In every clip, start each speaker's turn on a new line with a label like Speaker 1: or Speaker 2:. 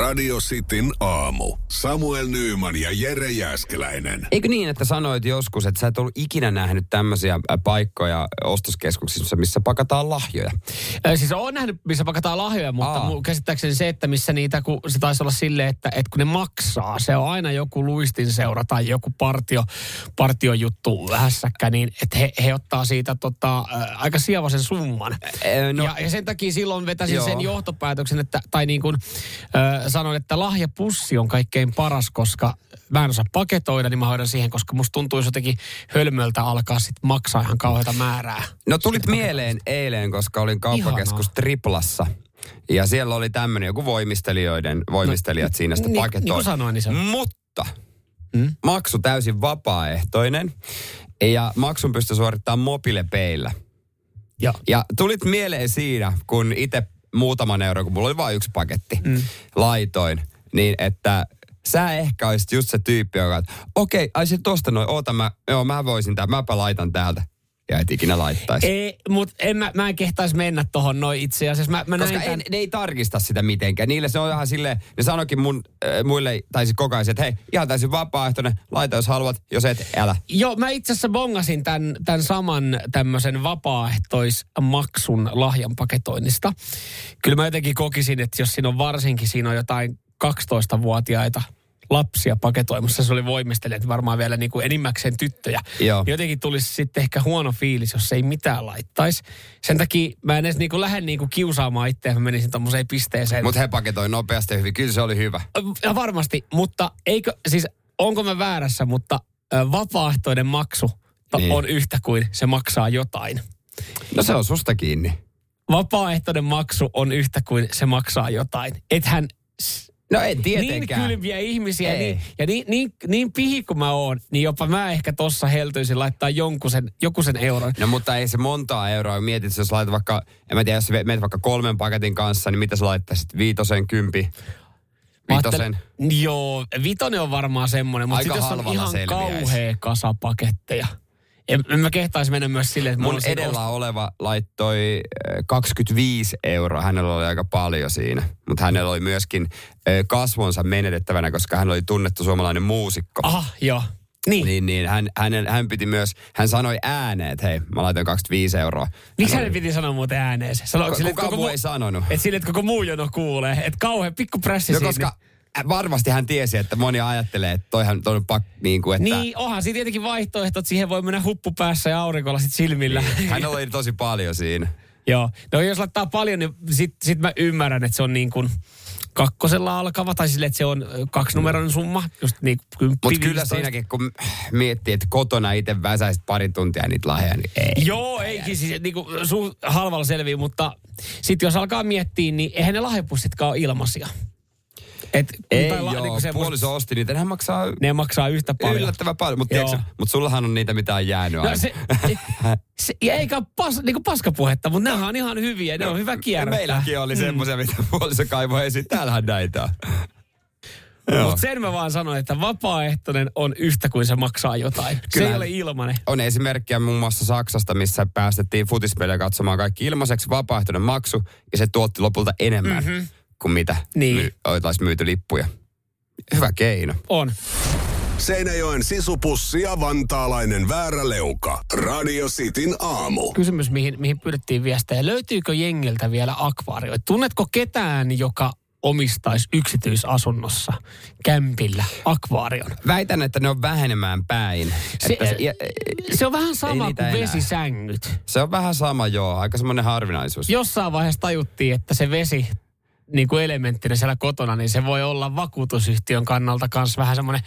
Speaker 1: Radio Cityn aamu. Samuel Nyyman ja Jere Jäskeläinen.
Speaker 2: Eikö niin, että sanoit joskus, että sä et ollut ikinä nähnyt tämmöisiä ä, paikkoja ostoskeskuksissa, missä pakataan lahjoja?
Speaker 3: Ö, Siis on nähnyt, missä pakataan lahjoja, mutta
Speaker 2: Aa.
Speaker 3: mun käsittääkseni se, että missä niitä, kun se taisi olla silleen, että, että kun ne maksaa, se on aina joku luistinseura tai joku partio, partiojuttu hässäkkä, niin että he, he ottaa siitä tota, ä, aika sievaisen summan.
Speaker 2: Ö,
Speaker 3: No. Ja, ja sen takia silloin vetäisin
Speaker 2: Joo.
Speaker 3: sen johtopäätöksen, että, tai niin kuin sanoin, että lahjapussi on kaikkein paras, koska mä en osaa paketoida, niin mä hoidan siihen, koska musta tuntuisi jotenkin hölmöltä alkaa sitten maksaa ihan kauheata määrää.
Speaker 2: No tulit mieleen eilen, koska olin kauppakeskus
Speaker 3: Ihanaa.
Speaker 2: Triplassa. Ja siellä oli tämmöinen joku voimistelijoiden, voimistelijat siinä sitten
Speaker 3: niin-
Speaker 2: paketoi.
Speaker 3: niin kuin sanoin, niin se on.
Speaker 2: Mutta
Speaker 3: Mm?
Speaker 2: maksu täysin vapaaehtoinen. Ja maksun pystyy suorittamaan mobiilepeillä.
Speaker 3: Joo.
Speaker 2: Ja tulit mieleen siinä, kun itse muutaman euron, kun mulla oli vain yksi paketti, mm. laitoin, niin että sä ehkä olisit just se tyyppi, joka, että okei, ai se tosta noin, oota mä, joo mä voisin tää, mäpä laitan täältä. Ja et ikinä laittaisi.
Speaker 3: Ei, mutta en mä, mä en kehtaisi mennä tohon noin itse asiassa. Mä, mä
Speaker 2: Koska
Speaker 3: näin
Speaker 2: ei,
Speaker 3: tän,
Speaker 2: ne ei tarkista sitä mitenkään. Niille se on ihan silleen, ne sanoikin mun, äh, muille, tai siis koko ajan, että hei, ihan täysin vapaaehtoinen, laita jos haluat, jos et, älä.
Speaker 3: Joo, mä itse asiassa bongasin tämän, tämän saman tämmöisen vapaaehtoismaksun lahjan paketoinnista. Kyllä mä jotenkin kokisin, että jos siinä on varsinkin siinä on jotain 12-vuotiaita lapsia paketoimassa, se oli voimistelijat varmaan vielä niin kuin enimmäkseen tyttöjä.
Speaker 2: Joo.
Speaker 3: Jotenkin tulisi sitten ehkä huono fiilis, jos ei mitään laittaisi. Sen takia mä en edes niin kuin lähde niin kuin kiusaamaan itseä, mä menisin tommoseen pisteeseen.
Speaker 2: Mutta he paketoi nopeasti hyvin. Kyllä se oli hyvä.
Speaker 3: Ja varmasti, mutta eikö, siis onko mä väärässä, mutta vapaaehtoinen maksu
Speaker 2: Niin.
Speaker 3: on yhtä kuin se maksaa jotain.
Speaker 2: No se on susta kiinni.
Speaker 3: Vapaaehtoinen maksu on yhtä kuin se maksaa jotain. Ethän
Speaker 2: No
Speaker 3: niin
Speaker 2: tietenkään.
Speaker 3: kylmiä ihmisiä
Speaker 2: Ei.
Speaker 3: niin, ja niin, niin, niin pihi kuin mä oon, niin jopa mä ehkä tossa heltyisin laittaa jonkun sen, joku sen euron.
Speaker 2: No mutta ei se montaa euroa. Mietit, jos laitat vaikka, en mä tiedä, jos menet vaikka kolmen paketin kanssa, niin mitä sä laittaisit? Viitosen, kympi,
Speaker 3: ajattelin- Joo, vitonen on varmaan semmoinen, mutta
Speaker 2: Aika
Speaker 3: sit jos on ihan kauhea kasa paketteja. En, en mä kehtaisi mennä myös silleen, että
Speaker 2: Mun edellä oleva laittoi äh, 25 euroa. Hänellä oli aika paljon siinä. Mutta hänellä oli myöskin äh, kasvonsa menetettävänä, koska hän oli tunnettu suomalainen muusikko.
Speaker 3: Aha, joo. Niin.
Speaker 2: Niin, niin hän, hän, hän piti myös, hän sanoi ääneen, että hei, mä laitoin 25 euroa.
Speaker 3: Miksi
Speaker 2: Hän oli-
Speaker 3: piti sanoa muuten ääneen? Sano,
Speaker 2: Ku-
Speaker 3: sille, että
Speaker 2: kukaan muu ei sanonut.
Speaker 3: Et sille, että koko muu jono kuulee. Että kauhean pikku prässi
Speaker 2: No koska varmasti hän tiesi, että moni ajattelee, että toihan toi on pak, niin kuin, että...
Speaker 3: Niin, onhan siinä tietenkin vaihtoehto, että siihen voi mennä huppu päässä ja aurinkolla sit silmillä.
Speaker 2: Hänellä oli tosi paljon siinä.
Speaker 3: Joo. No jos laittaa paljon, niin sit, sit mä ymmärrän, että se on niin kuin kakkosella alkava, tai sille, että se on kaksinumeroinen summa, just niin
Speaker 2: Mutta kyllä
Speaker 3: 15.
Speaker 2: siinäkin, kun miettii, että kotona itse väsäisit pari tuntia niitä lahjoja, niin ei.
Speaker 3: Joo, eikin siis niin kuin, suht halvalla selviä, mutta sitten jos alkaa miettiä, niin eihän ne lahjapussitkaan ole ilmaisia. Et,
Speaker 2: Ei
Speaker 3: la-
Speaker 2: joo,
Speaker 3: niinku semmoset-
Speaker 2: puoliso osti niitä, hän maksaa
Speaker 3: Ne maksaa yhtä paljon.
Speaker 2: yllättävän paljon. Mutta mut sullahan on niitä, mitä on jäänyt
Speaker 3: No
Speaker 2: aina.
Speaker 3: se, se, ja eikä pas, niinku paskapuhetta, mutta nämä on ihan hyviä. Ne on hyvä kierrättää.
Speaker 2: Meilläkin oli semmoisia, mitä puoliso kaivoi esiin. Täällähän näitä.
Speaker 3: Mutta sen mä vaan sanoin, että vapaaehtoinen on yhtä kuin se maksaa jotain. se
Speaker 2: Kyllä.
Speaker 3: ei ole ilmanen.
Speaker 2: On esimerkkejä muun muassa Saksasta, missä päästettiin futispelejä katsomaan kaikki ilmaiseksi vapaaehtoinen maksu, ja se tuotti lopulta enemmän mm-hmm. Kuin mitä
Speaker 3: Niin.
Speaker 2: my, oltaisiin myyty lippuja. Hyvä keino.
Speaker 3: On.
Speaker 1: Seinäjoen sisupussi ja vantaalainen vääräleuka. Radio Cityn aamu.
Speaker 3: Kysymys, mihin, mihin pyydettiin viestejä. Löytyykö jengiltä vielä akvaarioita? Tunnetko ketään, joka omistaisi yksityisasunnossa, kämpillä, akvaarion?
Speaker 2: Väitän, että ne on vähenemään päin.
Speaker 3: Se,
Speaker 2: Että se, ja,
Speaker 3: se on vähän sama kuin
Speaker 2: enää.
Speaker 3: vesisängyt.
Speaker 2: se on vähän sama, joo. Aika semmoinen harvinaisuus.
Speaker 3: Jossain vaiheessa tajuttiin, että se vesi niin kuin elementtinä siellä kotona, niin se voi olla vakuutusyhtiön kannalta myös vähän semmoinen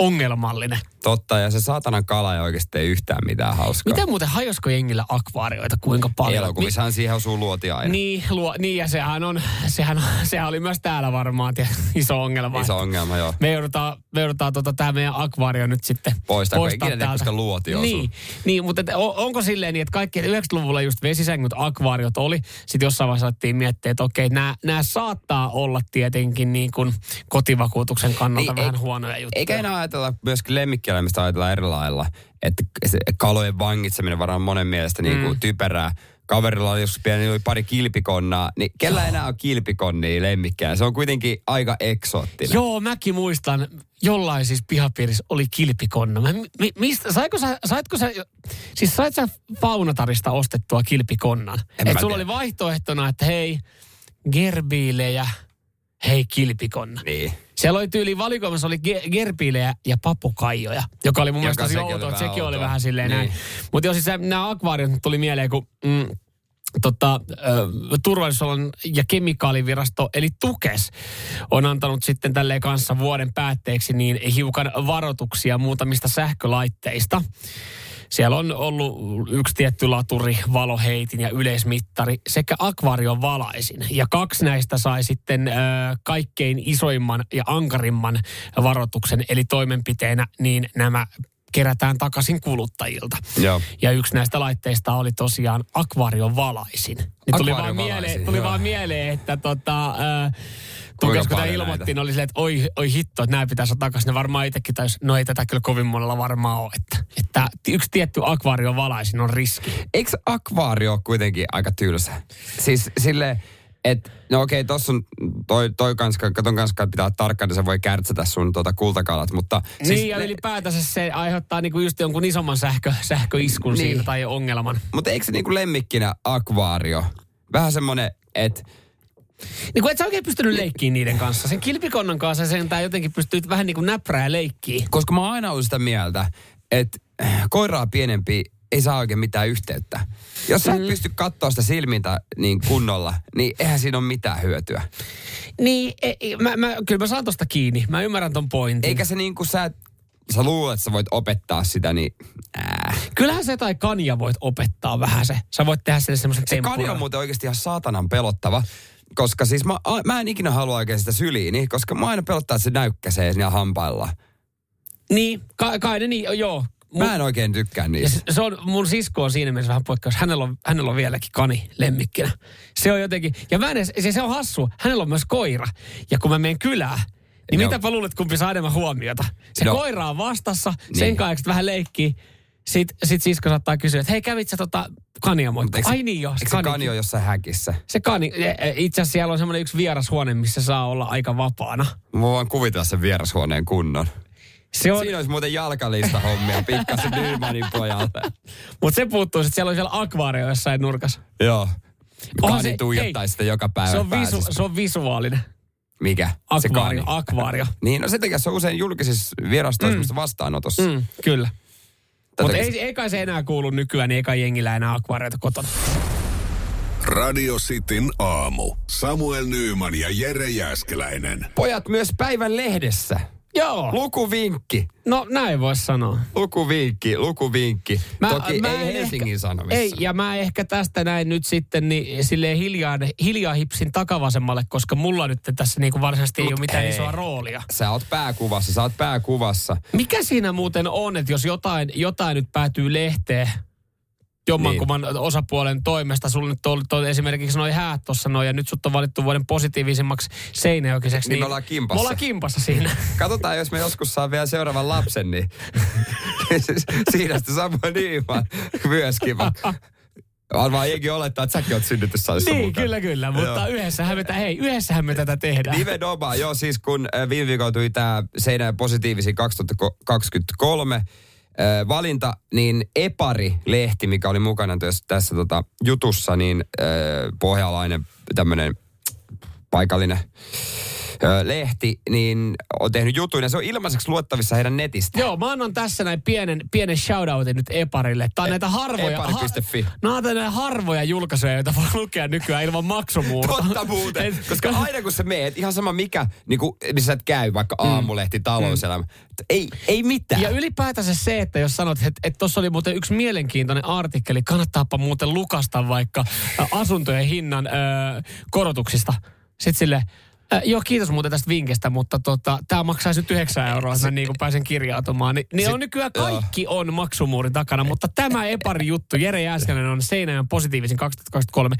Speaker 3: ongelmallinen.
Speaker 2: Totta, ja se saatanan kala ei oikeasti tee yhtään mitään hauskaa.
Speaker 3: Miten muuten hajosko jengillä akvaarioita kuinka paljon?
Speaker 2: Elokuvissahan siihen osuu luoti aina.
Speaker 3: Niin, luo, niin ja sehän, on, sehän, on, sehän oli myös täällä varmaan tie, iso ongelma.
Speaker 2: Iso ongelma, joo.
Speaker 3: Me joudutaan, me joudutaan tota, tämä meidän akvaario nyt sitten
Speaker 2: Poistaa,
Speaker 3: poistaa
Speaker 2: ikinä ne, koska luoti osuu.
Speaker 3: Niin, niin mutta et, on, onko silleen niin, että kaikki 90-luvulla just vesisängyt, akvaariot oli. Sitten jossain vaiheessa alettiin miettiä, että okei, nämä saattaa olla tietenkin niin kuin kotivakuutuksen kannalta
Speaker 2: Niin,
Speaker 3: vähän
Speaker 2: ei-
Speaker 3: huonoja juttuja.
Speaker 2: Eikä enää ajatella myöskin lemmikkieläimistä ajatella eri lailla. Että se kalojen vangitseminen varmaan monen mielestä niin kuin typerää. Kaverilla oli joskus pieni, oli pari kilpikonnaa, niin kellä enää on kilpikonnia lemmikkejä? Se on kuitenkin aika eksoottinen.
Speaker 3: Joo, mäkin muistan, jollain siis pihapiirissä oli kilpikonna. Mä, mi, mistä, saiko sä, saitko sä, siis sait sä Faunatarista ostettua kilpikonnan?
Speaker 2: En
Speaker 3: Et sulla
Speaker 2: tiedä.
Speaker 3: oli vaihtoehtona, että hei, gerbiilejä, hei kilpikonna.
Speaker 2: Niin.
Speaker 3: Siellä oli tyyli valikoimassa oli ge- gerbiilejä ja papukaijoja, joka oli mun
Speaker 2: Joka
Speaker 3: mielestä tosi
Speaker 2: sekin
Speaker 3: outoa, että
Speaker 2: vähän
Speaker 3: sekin oli vähän silleen
Speaker 2: Niin.
Speaker 3: näin. Mutta jos siis nämä akvaariot tuli mieleen, kun mm, tota, turvallisuusalan ja kemikaalivirasto, eli TUKES, on antanut sitten tälleen kanssa vuoden päätteeksi niin hiukan varoituksia muutamista sähkölaitteista. Siellä on ollut yksi tietty laturi, valoheitin ja yleismittari sekä akvaarion valaisin. Ja kaksi näistä sai sitten ö, kaikkein isoimman ja ankarimman varoituksen, eli toimenpiteenä niin nämä kerätään takaisin kuluttajilta.
Speaker 2: Joo.
Speaker 3: Ja yksi näistä laitteista oli tosiaan akvaarion valaisin. Niin tuli, vaan mieleen, tuli
Speaker 2: joo.
Speaker 3: vaan mieleen, että tota, äh,
Speaker 2: Kuinka
Speaker 3: kun tämä
Speaker 2: paljon
Speaker 3: ilmoitti,
Speaker 2: näitä?
Speaker 3: niin oli silleen, että oi, oi hitto, että nämä pitäisi ottaa takaisin. Ne varmaan itsekin taisi, no ei tätä kyllä kovin monella varmaan ole. Että, että yksi tietty akvaarion valaisin on riski.
Speaker 2: Eikö akvaario ole kuitenkin aika tylsä? Siis sille, että no okei, tossa on toi, toi kans, katon kans, että pitää olla tarkka, että se voi kärtsätä sun tuota kultakalat, mutta...
Speaker 3: Siis niin, ja ylipäätänsä se aiheuttaa niinku just jonkun isomman sähkö, sähköiskun
Speaker 2: Niin.
Speaker 3: niin. siinä tai ongelman.
Speaker 2: Mutta eikö se niinku lemmikkinä akvaario? Vähän semmonen, että
Speaker 3: Niin kun et sä oikein pystynyt leikkiin niiden kanssa. Sen kilpikonnan kanssa sen tää jotenkin pystyy vähän niin kuin näprää ja leikkiä.
Speaker 2: koska mä oon aina ollut sitä mieltä, että koiraa pienempi ei saa oikein mitään yhteyttä. Jos sä et pysty katsoa sitä silmintä niin kunnolla, niin eihän siinä ole mitään hyötyä.
Speaker 3: Niin, e, e, mä, mä, kyllä mä saan tosta kiinni. Mä ymmärrän ton pointin.
Speaker 2: Eikä se niin kuin sä, sä luulet, että sä voit opettaa sitä, niin ää.
Speaker 3: Kyllähän se tai kania voit opettaa vähän se. Sä voit tehdä sille semmoisen
Speaker 2: Se kani on muuten oikeasti ihan saatanan pelottava. Koska siis mä, a- mä en ikinä halua oikein sitä syliini, koska mä aina pelottaa, että se näykkäsee siinä hampailla.
Speaker 3: Niin, ka, kai ne niin, joo. Mun,
Speaker 2: Mä en oikein tykkää niistä.
Speaker 3: se, se on, mun sisko on siinä mielessä vähän poikkeus. Hänellä on, hänellä on vieläkin kani lemmikkinä. Se on jotenkin, ja mä en se, se on hassu. Hänellä on myös koira. Ja kun mä menen kylään, niin
Speaker 2: Joo.
Speaker 3: mitäpä luulet, kumpi saa enemmän huomiota? Se
Speaker 2: No.
Speaker 3: koira on vastassa, sen
Speaker 2: Niin.
Speaker 3: kanssa vähän leikkii. Sitten sit sisko saattaa kysyä, että hei kävit sä tota
Speaker 2: se-
Speaker 3: Ai niin joo, se
Speaker 2: Eikö se
Speaker 3: kanikin.
Speaker 2: kani ole jossain häkissä?
Speaker 3: Se kani, e, e, itse asiassa siellä on semmoinen yksi vierashuone, missä saa olla aika vapaana.
Speaker 2: Mä voin kuvitella sen vierashuoneen kunnon.
Speaker 3: Se on,
Speaker 2: Siinä olisi muuten jalkalista hommia pikkasen Nymanin pojalle.
Speaker 3: mutta se puuttuu, että siellä on siellä akvaario jossain nurkassa.
Speaker 2: Joo. Kani
Speaker 3: se-
Speaker 2: tuijottaisi sitä joka päivä
Speaker 3: Se on, visu, se on visuaalinen.
Speaker 2: Mikä? Se
Speaker 3: Akvaario,
Speaker 2: kani.
Speaker 3: akvaario.
Speaker 2: Niin, no sen takia se on usein julkisissa virastoissa mm. vastaanotossa.
Speaker 3: Mm, kyllä. Mutta ei, ei kai se enää kuulu nykyään, niin ei kai jengillä enää akvaarioita kotona.
Speaker 1: Radio Cityn aamu. Samuel Nyyman ja Jere Jäskeläinen.
Speaker 2: Pojat myös päivän lehdessä.
Speaker 3: Joo.
Speaker 2: Lukuvinkki.
Speaker 3: No näin voisi sanoa.
Speaker 2: Lukuvinkki, lukuvinkki. Toki ei
Speaker 3: en
Speaker 2: Helsingin
Speaker 3: ehkä,
Speaker 2: Sanomissa.
Speaker 3: Ei, ja mä ehkä tästä näin nyt sitten niin silleen hiljaa, hiljaa hipsin takavasemmalle, koska mulla nyt tässä niin kuin varsinaisesti ei ole mitään
Speaker 2: Ei.
Speaker 3: isoa roolia.
Speaker 2: Sä oot pääkuvassa, sä oot pääkuvassa.
Speaker 3: Mikä siinä muuten on, että jos jotain, jotain nyt päätyy lehteen, jommankumman niin. osapuolen toimesta, sulla nyt on, on esimerkiksi noin häät tuossa noin, ja nyt sut on valittu vuoden positiivisimmaksi seinäjokiseksi.
Speaker 2: Niin me ollaan kimpassa.
Speaker 3: Me ollaan kimpassa siinä.
Speaker 2: Katsotaan, jos me joskus saa vielä seuraavan lapsen, niin siinä sitten Samuel Nyman myöskin. Varmaan jengi olettaa, että säkin oot synnytyssalissa
Speaker 3: niin,
Speaker 2: mukana.
Speaker 3: kyllä, kyllä. Mutta
Speaker 2: Joo.
Speaker 3: yhdessähän me, hei, yhdessähän me tätä tehdään.
Speaker 2: Nimenomaan, joo siis kun äh, viime viikolla tuli tämä Seinäjän positiivisi 2023 valinta, niin Epari-lehti, mikä oli mukana tässä, tässä tota, jutussa, niin äh, pohjalainen tämmöinen paikallinen lehti, niin on tehnyt jutun ja se on ilmaiseksi luettavissa heidän netistä.
Speaker 3: Joo, mä annan tässä näin pienen, pienen shoutoutin nyt Eparille. Tää on
Speaker 2: E-
Speaker 3: näitä harvoja...
Speaker 2: epari.fi.
Speaker 3: Ha, nämä on näitä harvoja julkaisuja, joita voi lukea nykyään ilman maksumuurta.
Speaker 2: Totta muuten.
Speaker 3: Et-
Speaker 2: Koska aina kun sä meet, ihan sama mikä, niin kuin, missä sä et käy, vaikka aamulehti, talouselämä, ei, ei mitään.
Speaker 3: Ja ylipäätänsä se, että jos sanot, että että tuossa oli muuten yksi mielenkiintoinen artikkeli, kannattaapa muuten lukasta vaikka asuntojen hinnan ö, korotuksista. Sitten sille, Äh, joo, kiitos muuten tästä vinkistä, mutta tota, tämä maksaisi nyt 9 euroa, että mä niin kuin pääsen kirjautumaan. Ni, niin on nykyään kaikki on maksumuurin takana, mutta tämä epari juttu, Jere Jääskänen on Seinäjön positiivisin 2023.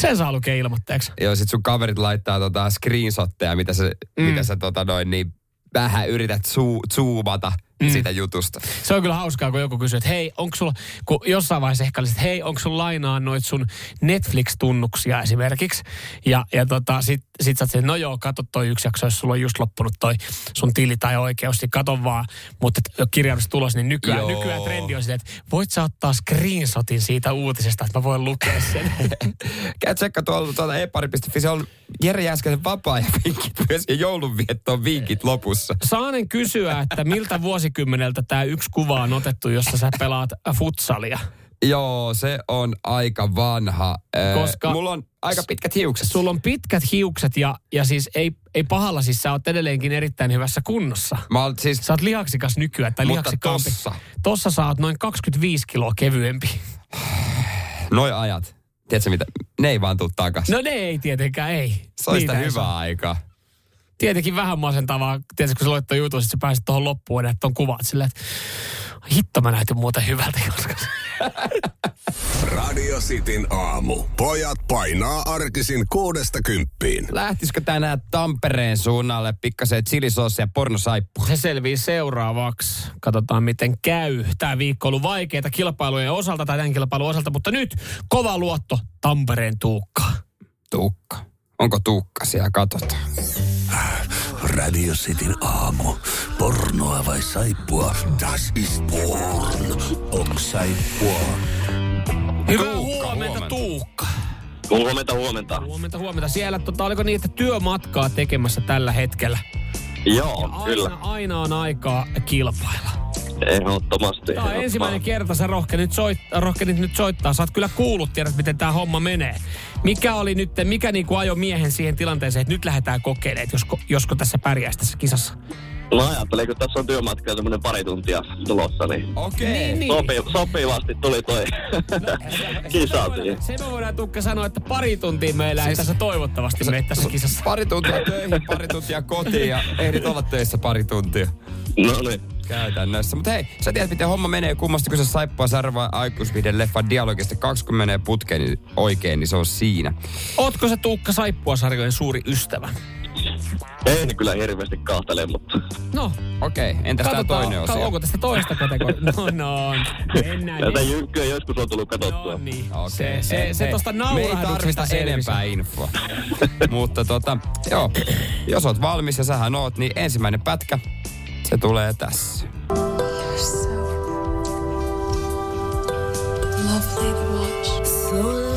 Speaker 3: Sen saa lukea ilmoitteeksi.
Speaker 2: Joo, sit sun kaverit laittaa tota screenshotteja, mitä sä, mm. mitä sä tota noin, niin vähän yrität zuu, zoomata mm. siitä jutusta.
Speaker 3: Se on kyllä hauskaa, kun joku kysyy, että hei, onko sulla, kun jossain vaiheessa ehkä olisi, että hei, onko sulla lainaa noit sun Netflix-tunnuksia esimerkiksi. Ja, ja tota, sit, sit sä oot no joo, kato toi yksi jakso, jos sulla on just loppunut toi sun tili tai oikeus, niin kato vaan. Mutta kirjaimista tulos, niin nykyään,
Speaker 2: Joo.
Speaker 3: nykyään trendi on silleen, että voit sä ottaa screenshotin siitä uutisesta, että mä voin lukea sen.
Speaker 2: Käy tsekka tuolla tuolta epari.fi, se on Jere Jääskäisen vapaa ja vinkit myös ja joulunviettoon vinkit lopussa.
Speaker 3: Saanen kysyä, että miltä vuosikymmeneltä tämä yksi kuva on otettu, jossa sä pelaat futsalia?
Speaker 2: Joo, se on aika vanha.
Speaker 3: Koska-
Speaker 2: Mulla on aika pitkät hiukset.
Speaker 3: Sulla on pitkät hiukset ja, ja siis ei, ei pahalla, siis sä oot edelleenkin erittäin hyvässä kunnossa.
Speaker 2: Mä oon siis,
Speaker 3: Sä oot lihaksikas nykyään, tai
Speaker 2: Mutta tossa.
Speaker 3: Tossa sä oot noin 25 kiloa kevyempi.
Speaker 2: noi ajat, tiedätkö mitä, ne ei vaan tuu takas.
Speaker 3: No ne ei tietenkään, ei.
Speaker 2: se on sitä hyvää aikaa.
Speaker 3: Tietenkin vähän masentavaa, tiedätkö, kun sä luet ton jutun, sit sä pääset tuohon loppuun ja ton kuvat silleen, että hitto mä näytin muuten hyvältä joskus.
Speaker 1: Radio Cityn aamu. Pojat painaa arkisin kuudesta kymppiin.
Speaker 2: Lähtisikö tänään Tampereen suunnalle pikkasen chilisoosia ja pornosaippua?
Speaker 3: Se selvii seuraavaksi. Katsotaan, miten käy. Tämä viikko on ollut vaikeita kilpailujen osalta tai tämän kilpailun osalta, mutta nyt kova luotto Tampereen Tuukkaan.
Speaker 2: Tuukka. Onko Tuukka siellä? Katsotaan.
Speaker 1: Radio Cityn aamu. Pornoa vai saippua? Das ist porn. Ok saippua.
Speaker 3: Hyvää huomenta,
Speaker 2: huomenta.
Speaker 3: Tuukka.
Speaker 4: Huomenta, huomenta.
Speaker 3: Huomenta, huomenta. Siellä, tota, oliko niitä työmatkaa tekemässä tällä hetkellä?
Speaker 4: Joo,
Speaker 3: Aina,
Speaker 4: kyllä.
Speaker 3: aina on aikaa kilpailla.
Speaker 4: Ehdottomasti.
Speaker 3: Tämä on ensimmäinen kerta, sä rohkenit, soit, rohkenit nyt soittaa. Sä oot kyllä kuullut, tiedät miten tämä homma menee. Mikä oli nyt, mikä niinku ajoi miehen siihen tilanteeseen, että nyt lähdetään kokeilemaan, että josko, josko tässä pärjäisi tässä kisassa?
Speaker 4: No ajattelin, kun tässä on työmatka tämmönen pari tuntia tulossa, niin
Speaker 2: Okei.
Speaker 3: Niin, niin.
Speaker 4: sopi, sopivasti tuli toi kisa
Speaker 3: Se me
Speaker 4: siihen.
Speaker 3: voidaan- Se me voidaan Tukka sanoa, että pari tuntia meillä ei tässä toivottavasti mene tässä kisassa.
Speaker 2: Pari tuntia töihin, pari tuntia kotiin ja ehdit olla töissä pari tuntia.
Speaker 4: No niin.
Speaker 2: Käytännössä. Mutta hei, sä tiedät miten homma menee. Kummasta kun se saippua sarva aikuisvihden leffan dialogista 20 putkeen niin oikein, niin se on siinä.
Speaker 3: Ootko se Tuukka Saippua-sarjojen suuri ystävä?
Speaker 4: En kyllä hirveästi kahtele, mutta
Speaker 3: No,
Speaker 2: Okei, okay, entäs tää toinen osio?
Speaker 3: onko tästä toista kategoria? No, no, mennään.
Speaker 4: tätä jynkkyä joskus on tullut katsottua.
Speaker 3: No niin,
Speaker 2: Okei.
Speaker 3: se, se,
Speaker 2: Ei,
Speaker 3: se
Speaker 2: hei,
Speaker 3: tosta
Speaker 2: Me ei tarvita enempää infoa. Mutta tota, joo, jos oot valmis ja sähän oot, niin ensimmäinen pätkä, se tulee tässä.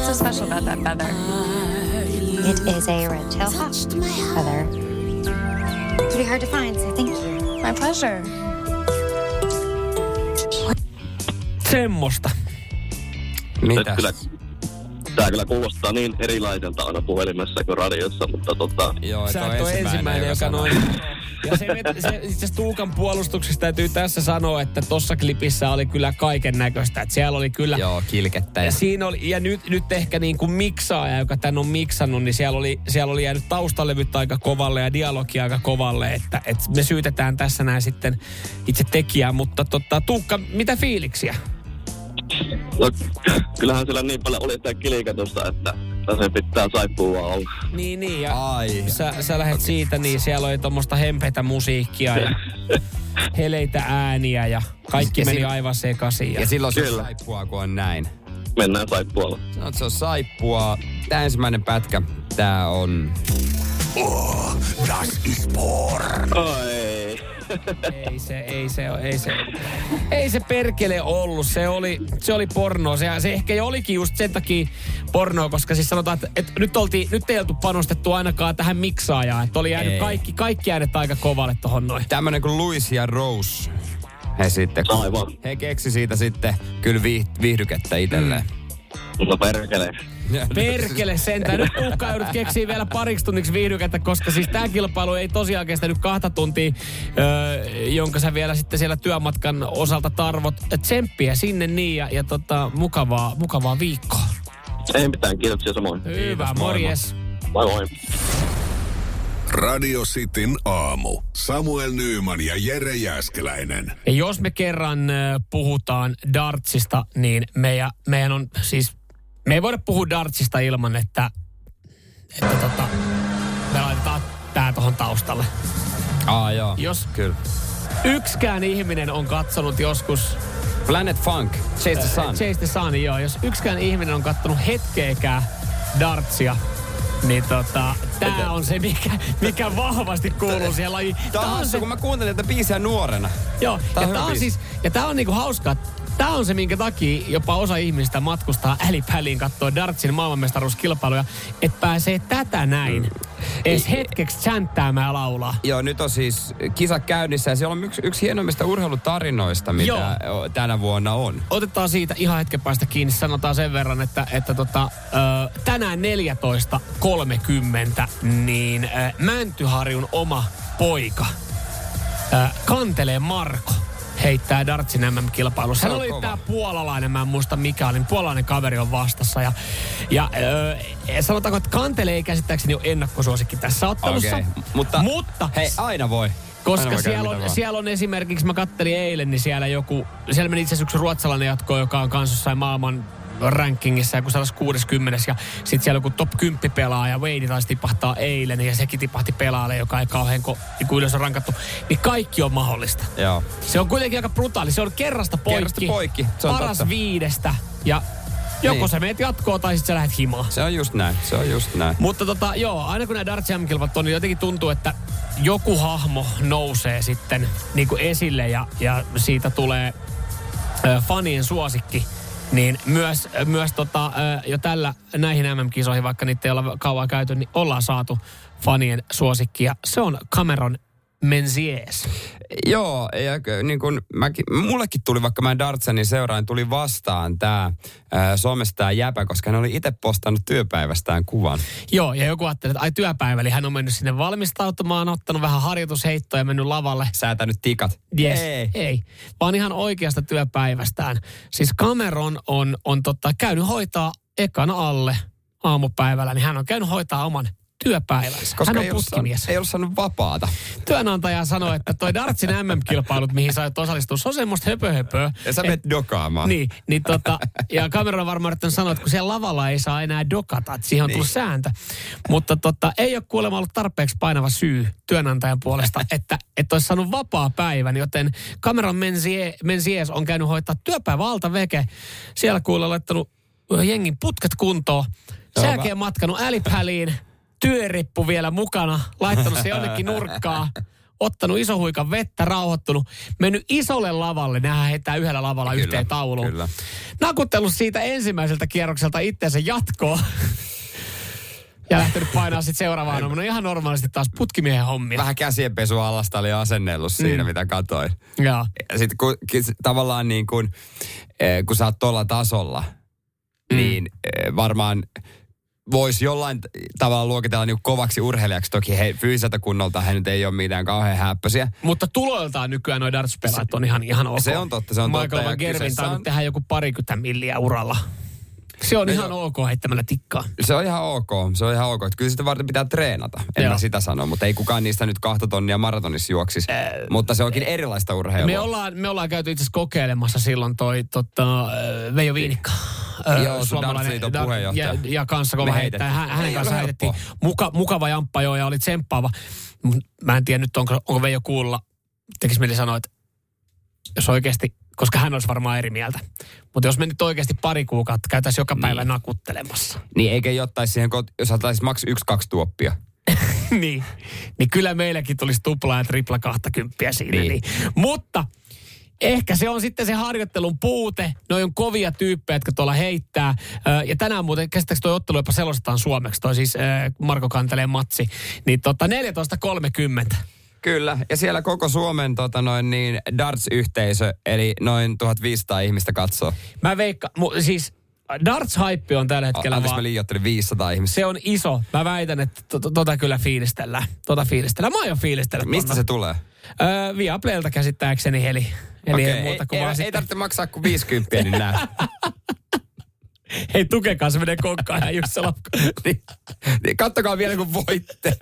Speaker 5: so special about that feather?
Speaker 6: It is a red tail hawk feather. Pretty hard to find, so thank you.
Speaker 5: My pleasure.
Speaker 3: Semmosta.
Speaker 2: Mitäs?
Speaker 4: kyllä, tää kyllä kuulostaa niin erilaiselta aina puhelimessa kuin radiossa, mutta tota,
Speaker 2: Joo,
Speaker 3: Sä
Speaker 2: et
Speaker 3: ole ensimmäinen, joka
Speaker 2: sanoo.
Speaker 3: noin... Ja se, se, itse Tuukan puolustuksesta täytyy tässä sanoa, että tossa klipissä oli kyllä kaiken näköistä. Että siellä oli kyllä...
Speaker 2: Joo, kilkettä.
Speaker 3: Ja
Speaker 2: Ja
Speaker 3: siinä oli, ja nyt, nyt ehkä niin kuin miksaaja, joka tän on miksannut, niin siellä oli, siellä oli jäänyt taustalevyt aika kovalle ja dialogi aika kovalle, että, että me syytetään tässä näin sitten itse tekijää, mutta tota, Tuukka, mitä fiiliksiä?
Speaker 4: No, kyllähän siellä niin paljon oli sitä kilikatusta, että se pitää saippua vaan olla.
Speaker 3: Niin, niin, ja
Speaker 2: Ai.
Speaker 3: sä, sä lähet siitä, niin siellä oli tuommoista hempeitä musiikkia ja heleitä ääniä ja kaikki
Speaker 2: Ja
Speaker 3: meni
Speaker 2: sil-
Speaker 3: aivan sekaisin. Ja,
Speaker 2: Ja silloin se on
Speaker 4: Kyllä.
Speaker 2: saippua, kun on näin.
Speaker 4: Mennään saippualla.
Speaker 2: Sanot, se on saippua. Tää ensimmäinen pätkä, tää on...
Speaker 1: Das ist porn.
Speaker 4: Ai.
Speaker 3: Ei se, ei se, ei se, ei se perkele ollut. Se oli, se oli porno. Se, se ehkä olikin just sen takia pornoa, koska siis sanotaan, että, että nyt, oltiin, nyt ei oltu panostettu ainakaan tähän miksaajaan. Että oli jäänyt
Speaker 2: Ei.
Speaker 3: kaikki, kaikki äänet aika kovalle tohon noin.
Speaker 2: Tämmönen kuin Louis ja Rose. He sitten,
Speaker 4: Aivan.
Speaker 2: he keksi siitä sitten kyllä viih- viihdykettä itselleen.
Speaker 4: No perkele.
Speaker 3: Perkele sentään. Nyt uhkaa joudut keksiä vielä pariksi tunniksi viihdykettä, koska siis tämä kilpailu ei tosiaan kestänyt kahta tuntia, öö, jonka sä vielä sitten siellä työmatkan osalta tarvot. Tsemppiä sinne niin ja, ja tota, mukavaa, mukavaa viikkoa.
Speaker 4: Ei mitään, kiitoksia samoin.
Speaker 3: Hyvä,
Speaker 2: moi,
Speaker 3: morjes.
Speaker 4: Moi moi.
Speaker 1: Radio Cityn aamu. Samuel Nyyman ja Jere Jäskeläinen.
Speaker 3: Ja jos me kerran puhutaan dartsista, niin meidän, meidän on siis, me ei voida puhua dartsista ilman, että, että tota, me laitetaan tää tuohon taustalle.
Speaker 2: Aa joo,
Speaker 3: Jos-
Speaker 2: kyllä.
Speaker 3: Yksikään ihminen on katsonut joskus
Speaker 2: Planet Funk, Chase the Sun.
Speaker 3: Chase the Sun, joo. Jos yksikään ihminen on kattonut hetkeäkään dartsia, niin tota, tää on se, mikä, mikä vahvasti kuuluu siihen lajiin.
Speaker 2: Tää on hassu, kun mä kuuntelin tätä biisiä nuorena.
Speaker 3: Joo,
Speaker 2: Tää
Speaker 3: ja
Speaker 2: on
Speaker 3: tää on
Speaker 2: biisi.
Speaker 3: siis, ja tää on niinku hauskaa. Tää on se, minkä takia jopa osa ihmistä matkustaa älipäliin katsoa dartsin maailmanmestaruuskilpailuja, että pääsee tätä näin.
Speaker 2: Mm.
Speaker 3: Ees hetkeksi chanttäämään laulaa.
Speaker 2: Joo, nyt on siis kisa käynnissä ja siellä on yksi, yksi hienoimmista urheilutarinoista, mitä
Speaker 3: Joo.
Speaker 2: tänä vuonna on.
Speaker 3: Otetaan siitä ihan hetken päästä kiinni. Sanotaan sen verran, että, että tota, ö, tänään 14.30 niin ö, Mäntyharjun oma poika ö, kantelee Marko heittää dartsin MM-kilpailussa. Hän oli tämä puolalainen, mä en muista mikä oli, puolalainen kaveri on vastassa. Ja, ja ö, sanotaanko, että kantelee ei käsittääkseni ole ennakkosuosikki tässä ottelussa.
Speaker 2: Okei, mutta,
Speaker 3: mutta
Speaker 2: hei, aina voi. aina
Speaker 3: koska
Speaker 2: käydä
Speaker 3: siellä on, siellä on esimerkiksi, mä kattelin eilen, niin siellä joku, siellä meni itse asiassa yksi ruotsalainen jatko, joka on kanssa jossain maailman rankingissa joku 160 ja sitten siellä joku top 10 pelaaja, Wade taisi tipahtaa eilen ja sekin tipahti pelaajalle, joka ei kauhean ko, niin ylös on rankattu. Niin kaikki on mahdollista.
Speaker 2: Joo.
Speaker 3: Se on kuitenkin aika brutaali. Se on kerrasta poikki.
Speaker 2: Kerrasta poikki, se on
Speaker 3: Paras
Speaker 2: totta.
Speaker 3: viidestä ja joko
Speaker 2: Niin.
Speaker 3: sä meet jatkoon tai sitten sä lähdet himaan.
Speaker 2: Se on just näin, se on just näin.
Speaker 3: Mutta tota, joo, aina kun nämä darts kilpat on, niin jotenkin tuntuu, että joku hahmo nousee sitten niin kuin esille ja, ja siitä tulee ö, fanien suosikki. Niin myös, myös tota, jo tällä näihin MM-kisoihin, vaikka niitä ei olla kauan käyty, niin ollaan saatu fanien suosikki. Ja se on Cameron Menzies.
Speaker 2: Joo, ja niin kun mäkin, mullekin tuli, vaikka mä en Dartsanin seuraan, tuli vastaan tää ää, somessa tää jäpä, koska hän oli itse postannut työpäivästään kuvan.
Speaker 3: Joo, ja joku ajattelee, että ai työpäivä, eli hän on mennyt sinne valmistautumaan, ottanut vähän harjoitusheittoa ja mennyt lavalle.
Speaker 2: Säätänyt tikat.
Speaker 3: Yes.
Speaker 2: Ei.
Speaker 3: Ei, vaan ihan oikeasta työpäivästään. Siis Cameron on, on tota, käynyt hoitaa ekana alle aamupäivällä, niin hän on käynyt hoitaa oman työpäivänsä.
Speaker 2: Koska
Speaker 3: hän on
Speaker 2: ei
Speaker 3: putkimies.
Speaker 2: ei ollut saanut vapaata.
Speaker 3: Työnantaja sanoi, että toi Dartsin MM-kilpailut, mihin sä osallistua, se on semmoista höpö-höpöä.
Speaker 2: Ja sä menet dokaamaan.
Speaker 3: Niin, niin tota, ja on varmaan yrittänyt sanoa, että kun siellä lavalla ei saa enää dokata, että siihen on tullut
Speaker 2: Niin.
Speaker 3: sääntö. Mutta tota, ei ole kuulemma ollut tarpeeksi painava syy työnantajan puolesta, että, että olisi saanut vapaa päivän, joten Cameron Menzies, Menzies on käynyt hoitaa työpäivä alta veke. Siellä kuulee laittanut jengin putket kuntoon. Jälkeen matkanut älipääliin, työrippu vielä mukana, laittanut se jonnekin nurkkaan ottanut iso huikan vettä, rauhoittunut, mennyt isolle lavalle, nähdään heittää yhdellä lavalla
Speaker 2: Kyllä,
Speaker 3: yhteen tauluun.
Speaker 2: kyllä.
Speaker 3: Nakuttellut siitä ensimmäiseltä kierrokselta itseensä jatkoa. ja lähtenyt painaa sitten seuraavaan aamuna ihan normaalisti taas putkimiehen hommia.
Speaker 2: Vähän käsienpesu alasta oli asennellut siinä,
Speaker 3: Mm.
Speaker 2: mitä katsoin.
Speaker 3: Joo.
Speaker 2: Ja sitten kun, tavallaan niin kuin, eh, kun sä oot tuolla tasolla,
Speaker 3: Mm.
Speaker 2: niin eh, varmaan voisi jollain tavalla luokitella niin kovaksi urheilijaksi. Toki he, fyysiseltä kunnolta he nyt ei ole mitään kauhean häppösiä.
Speaker 3: Mutta tuloiltaan nykyään noin darts-pelaajat on ihan, ihan ok.
Speaker 2: Se on totta, se on totta,
Speaker 3: Michael
Speaker 2: ja
Speaker 3: Van Gervin
Speaker 2: on-
Speaker 3: tehdä joku parikymmentä milliä uralla. Se on
Speaker 2: No
Speaker 3: ihan
Speaker 2: joo.
Speaker 3: ok heittämällä tikkaa.
Speaker 2: Se on ihan ok, se on ihan ok. Että kyllä sitä varten pitää treenata, en
Speaker 3: Joo.
Speaker 2: mä sitä sano, mutta ei kukaan niistä nyt kahta tonnia maratonissa juoksisi. mutta se onkin erilaista urheilua.
Speaker 3: Me ollaan, me ollaan käyty itse asiassa kokeilemassa silloin toi tota, äh, Veijo Viinikka. äh,
Speaker 2: Joo, puheenjohtaja.
Speaker 3: Ja, ja kanssa kova
Speaker 2: heitettiin.
Speaker 3: heittäjä. Hän, hänen
Speaker 2: Ei
Speaker 3: kanssa heitettiin muka, mukava jamppa joo ja oli tsemppaava. Mä en tiedä nyt, onko, onko Veijo kuulla. Tekis mieli sanoa, että jos oikeasti, koska hän olisi varmaan eri mieltä. Mutta jos me nyt oikeasti pari kuukautta käytäisiin joka päivä
Speaker 2: Niin.
Speaker 3: nakuttelemassa.
Speaker 2: Niin eikä jottaisi siihen, jos ottaisi maks yksi, kaksi tuoppia.
Speaker 3: niin, niin kyllä meilläkin tulisi tupla ja tripla 20 siinä. Niin.
Speaker 2: Niin.
Speaker 3: Niin. Mutta ehkä se on sitten se harjoittelun puute. Ne on kovia tyyppejä, jotka tuolla heittää. Ja tänään muuten, käsittääkö tuo ottelu jopa selostetaan suomeksi, toi siis Marko Kanteleen matsi. Niin tota 14.30.
Speaker 2: Kyllä, ja siellä koko Suomen tota noin, niin darts-yhteisö, eli noin 1500 ihmistä katsoo.
Speaker 3: Mä veikkaan, mu, siis darts-hype on tällä hetkellä
Speaker 2: Anteeksi,
Speaker 3: vaan...
Speaker 2: mä liioittelin 500 ihmistä.
Speaker 3: Se on iso. Mä väitän, että to, to, tota kyllä fiilistellään. Tota fiilistellään. Mä aion fiilistellä.
Speaker 2: Mistä se tulee?
Speaker 3: Öö, Viaplaylta käsittääkseni, eli, eli
Speaker 2: Okei,
Speaker 3: ei muuta kuin
Speaker 2: ei,
Speaker 3: vaan
Speaker 2: ei,
Speaker 3: sitten-
Speaker 2: ei tarvitse maksaa kuin 50, niin nää.
Speaker 3: Hei, tukekaa se menee kokkaan ja just se lappu.
Speaker 2: niin, niin, kattokaa vielä kun voitte.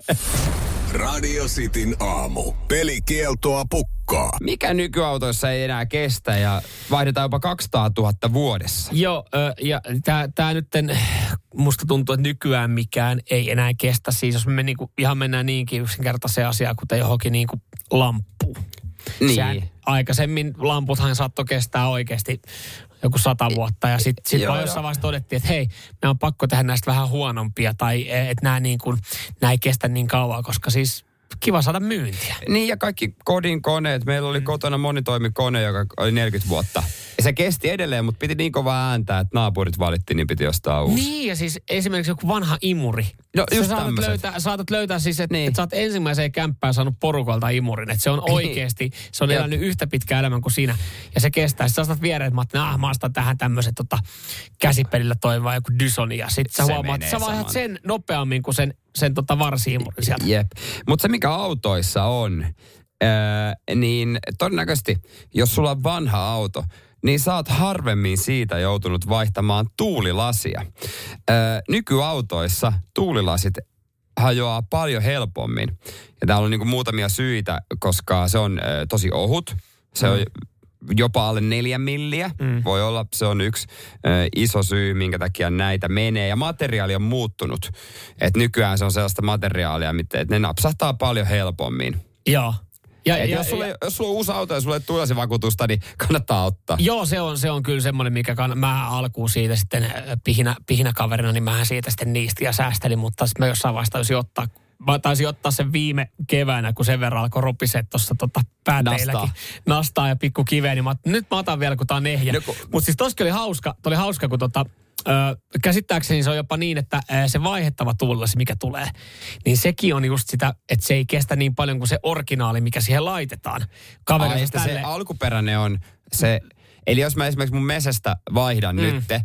Speaker 1: Radio Cityn aamu. Pelikieltoa pukkaa.
Speaker 2: Mikä nykyautoissa ei enää kestä ja vaihdetaan jopa 200 000 vuodessa?
Speaker 3: Joo, ja tämä tää nyt musta tuntuu, että nykyään mikään ei enää kestä. Siis jos me niinku ihan mennään niinkin yksinkertaiseen asiaan, kuten johonkin niinku lamppuun.
Speaker 2: Niin.
Speaker 3: Sehän aikaisemmin lamputhan saattoi kestää oikeasti joku sata vuotta. Ja sitten sit vaan jossain vaiheessa todettiin, että hei, me on pakko tehdä näistä vähän huonompia tai että nämä niin kuin, nää ei kestä niin kauan, koska siis kiva saada myyntiä.
Speaker 2: Niin ja kaikki kodin koneet. Meillä oli kotona monitoimikone, joka oli 40 vuotta. Ja se kesti edelleen, mutta piti niin kovaa ääntää, että naapurit valitti, niin piti ostaa uusi.
Speaker 3: Niin, ja siis esimerkiksi joku vanha imuri.
Speaker 2: No, just
Speaker 3: saatat
Speaker 2: tämmöset.
Speaker 3: löytää, saatat löytää siis, että
Speaker 2: Niin.
Speaker 3: niin. et sä oot ensimmäiseen kämppään saanut porukalta imurin. Että se on oikeasti, se on elänyt yhtä pitkä elämän kuin sinä. Ja se kestää. Sitten sä saatat viereen, että mä, ajattelin, ah, mä ostan tähän tämmöisen tota, käsipelillä toimiva joku Dyson. Ja sitten sä
Speaker 2: Se
Speaker 3: huomaat, että sä vaihdat sen nopeammin kuin sen, sen tota varsi-imurin sieltä.
Speaker 2: Jep. Mutta se, mikä autoissa on, öö, niin todennäköisesti, jos sulla on vanha auto, niin sä oot harvemmin siitä joutunut vaihtamaan tuulilasia. Öö, nykyautoissa tuulilasit hajoaa paljon helpommin. Ja täällä on niinku muutamia syitä, koska se on ö, tosi ohut. Se on jopa alle neljä milliä. Mm. Voi olla, se on yksi ö, iso syy, minkä takia näitä menee. Ja materiaali on muuttunut. Et nykyään se on sellaista materiaalia, mitä- että ne napsahtaa paljon helpommin.
Speaker 3: Joo. Ja,
Speaker 2: Et
Speaker 3: ja,
Speaker 2: jos, sulla,
Speaker 3: ja,
Speaker 2: jos sulla on uusi auto ja sulla ei tule vakuutusta, niin kannattaa ottaa.
Speaker 3: Joo, se on, se on kyllä semmoinen, mikä kann- mä alkuun siitä sitten pihinä, pihinä kaverina, niin mä siitä sitten niistä ja säästelin, mutta sitten mä jossain vaiheessa ottaa, mä taisin ottaa sen viime keväänä, kun sen verran alkoi ropiset tuossa tota pääteilläkin.
Speaker 2: Nastaa.
Speaker 3: Nastaa ja pikku kiveä, niin mä nyt mä otan vielä, kun tää on ehjä.
Speaker 2: No kun-
Speaker 3: Mutta siis toskin oli hauska, toi oli hauska, kun tota, ö, käsittääkseni se on jopa niin, että ö, se vaihettava tuulilasi, mikä tulee, niin sekin on just sitä, että se ei kestä niin paljon kuin se originaali, mikä siihen laitetaan. Kaveri
Speaker 2: Ai, että se alkuperäinen on se, eli jos mä esimerkiksi mun mesestä vaihdan mm. nytte,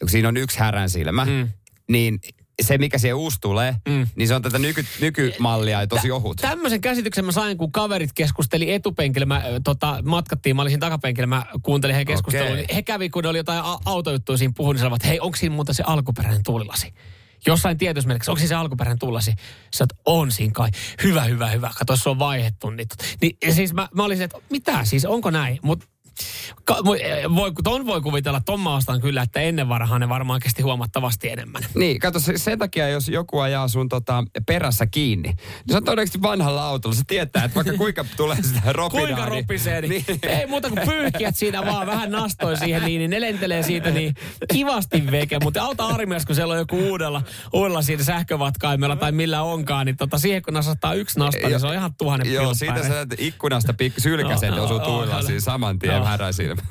Speaker 2: kun siinä on yksi härän silmä, mm. niin se, mikä siihen uusi tulee, mm. niin se on tätä nyky, nykymallia ja tosi ohut.
Speaker 3: Tämmöisen käsityksen mä sain, kun kaverit keskusteli etupenkillä. Mä tota, matkattiin, mä olisin takapenkillä, mä kuuntelin heidän keskustelua. Niin he kävi, kun ne oli jotain a- autojuttuja siinä puhunut, niin sanoivat, hei, onko siinä muuten se alkuperäinen tuulilasi? Jossain tietyssä mielessä, onko se alkuperäinen tuulilasi? Sä oot, on siinä kai. Hyvä, hyvä, hyvä. Kato, se on vaihettu. Niin, niin siis mä, mä olisin, että mitä siis, onko näin? Mutta Ka- voi, ton voi kuvitella, ton mä ostan kyllä, että ennen varhaan ne varmaan kesti huomattavasti enemmän.
Speaker 2: Niin, kato, se, sen takia jos joku ajaa sun tota, perässä kiinni, niin se on todennäköisesti vanhalla autolla. Se tietää, että vaikka kuinka tulee sitä ropinaa.
Speaker 3: Kuinka
Speaker 2: niin-
Speaker 3: ropisee, niin, ei muuta kuin pyyhkiät siinä vaan vähän nastoi siihen, niin, niin ne lentelee siitä niin kivasti veke. Mutta auta armias, kun siellä on joku uudella, uudella siinä sähkövatkaimella tai millä onkaan, niin tota, siihen kun nasattaa yksi nasta, niin se on ihan tuhannen
Speaker 2: Joo, siitä sä ikkunasta pik- sylkäset
Speaker 3: Joo,
Speaker 2: ja osuu
Speaker 3: joo,
Speaker 2: tuulilasiin
Speaker 3: joo.
Speaker 2: saman tien
Speaker 3: Joo.
Speaker 1: No.
Speaker 2: häräisilmä.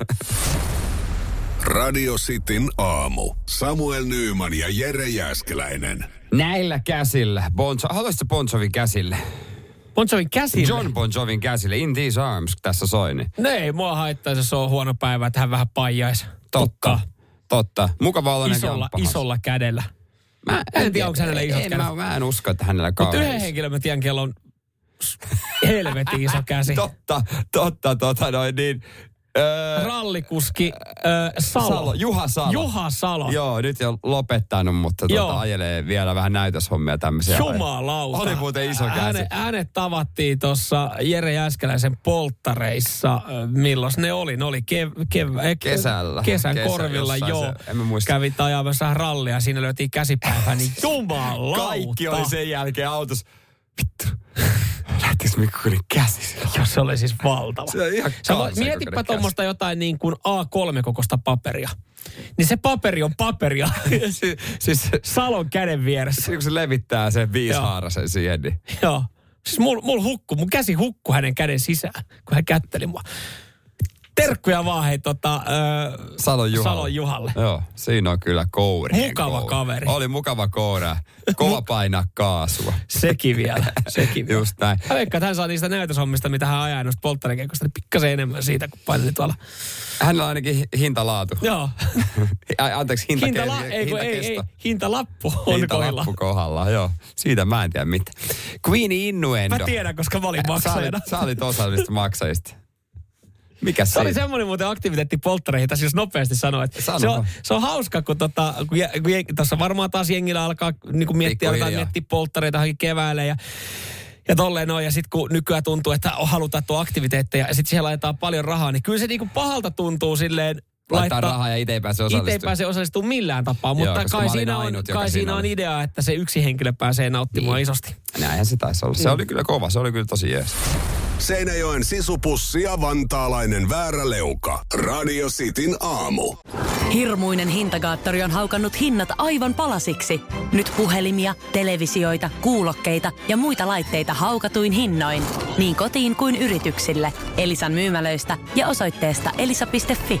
Speaker 1: Radio Cityn aamu. Samuel Nyyman ja Jere Jäskeläinen.
Speaker 2: Näillä käsillä. Bon, Jo- haluaisitko Bon Jovin käsille?
Speaker 3: Bon Jovin käsille.
Speaker 2: John Bon Jovin käsille. In these arms, tässä soi. Niin.
Speaker 3: Ne ei mua haittaa, jos se on huono päivä, että hän vähän paijaisi.
Speaker 2: Totta. Totta. Mukava olla
Speaker 3: Isolla, isolla kädellä.
Speaker 2: Mä
Speaker 3: en tiedä, onko hänellä isot
Speaker 2: en,
Speaker 3: kädet.
Speaker 2: mä, mä, en usko, että hänellä
Speaker 3: Mutta
Speaker 2: kauhean.
Speaker 3: yhden henkilön mä tiedän, kello on helvetin iso käsi.
Speaker 2: Totta, totta, tota noin niin. Öö,
Speaker 3: Rallikuski Salo.
Speaker 2: Salo, Juha Salo.
Speaker 3: Juha Salo.
Speaker 2: Joo, nyt jo lopettanut, mutta
Speaker 3: Joo.
Speaker 2: tota, ajelee vielä vähän näytöshommia tämmöisiä.
Speaker 3: Jumalauta.
Speaker 2: Oli muuten iso käsi.
Speaker 3: Hänet, hänet tavattiin tuossa Jere Jäskeläisen polttareissa. Milloin ne oli? Ne oli kev, kev, eh,
Speaker 2: Kesällä.
Speaker 3: Kesän
Speaker 2: Kesä,
Speaker 3: korvilla, joo.
Speaker 2: se- en muista.
Speaker 3: Kävit ajamassa rallia, siinä löytiin käsipäivä, niin jumalauta.
Speaker 2: Kaikki oli sen jälkeen autossa. Vittu. Lähtis Mikkonen käsi sillä?
Speaker 3: Joo, se oli siis valtava.
Speaker 2: Se on ihan
Speaker 3: Sä voit,
Speaker 2: kahdeksan
Speaker 3: mietipä tuommoista jotain niin kuin A3-kokosta paperia. niin se paperi on paperia.
Speaker 2: Si- siis
Speaker 3: Salon käden vieressä.
Speaker 2: kun se levittää sen viishaarasen siihen, niin
Speaker 3: Joo. Siis mul, mul hukku, mun käsi hukku hänen käden sisään, kun hän kätteli mua. Terkkuja vaan hei tota, ö,
Speaker 2: Salon Juhalle.
Speaker 3: Salon Juhalle.
Speaker 2: Joo, siinä on kyllä kouri.
Speaker 3: Mukava kaveri.
Speaker 2: Oli mukava koura. Kova painaa kaasua.
Speaker 3: Sekin vielä, sekin vielä.
Speaker 2: Just näin.
Speaker 3: Mä veikkaan, että hän saa niistä näytöshommista, mitä hän ajaa noista polttarikeikosta, niin pikkasen enemmän siitä, kun paineli tuolla.
Speaker 2: Hänellä on ainakin hi- hintalaatu.
Speaker 3: Joo.
Speaker 2: Anteeksi, hinta,
Speaker 3: Hinta, la, ei, kun, ei, ei, hintalappu on.
Speaker 2: Hintalappu kohdalla, joo. Siitä mä en tiedä mitä. Queenie Innuendo.
Speaker 3: Mä tiedän, koska mä olin
Speaker 2: Sä olit,
Speaker 3: maksajana.
Speaker 2: sä olit osa niistä maksajista. Mikä
Speaker 3: Se oli semmoinen muuten aktiviteetti polttareihin, tässä jos nopeasti sanoa, että
Speaker 2: Sano.
Speaker 3: se on, se on hauska, kun, tota, kun, jä- kun jeng- tuossa varmaan taas jengillä alkaa niin kuin miettiä, alkaa miettiä polttareita keväälle ja ja tolleen noin, ja sitten kun nykyään tuntuu, että halutaan tuo aktiviteetteja, ja sitten siellä laitetaan paljon rahaa, niin kyllä se niinku pahalta tuntuu silleen
Speaker 2: Laittaa rahaa ja itse ei pääse
Speaker 3: Itse ei
Speaker 2: osallistumaan.
Speaker 3: pääse osallistumaan millään tapaa,
Speaker 2: Joo,
Speaker 3: mutta
Speaker 2: koska
Speaker 3: kai, siinä on,
Speaker 2: ainut,
Speaker 3: kai
Speaker 2: siinä
Speaker 3: siinä on idea, että se yksi henkilö pääsee nauttimaan
Speaker 2: Niin.
Speaker 3: isosti.
Speaker 2: Näinhän se taisi olla. Se oli kyllä kova, se oli kyllä tosi jees.
Speaker 1: Seinäjoen sisupussi ja vantaalainen vääräleuka. Radio Cityn aamu.
Speaker 7: Hirmuinen hintakaattori on haukannut hinnat aivan palasiksi. Nyt puhelimia, televisioita, kuulokkeita ja muita laitteita haukatuin hinnoin. Niin kotiin kuin yrityksille. Elisan myymälöistä ja osoitteesta elisa.fi.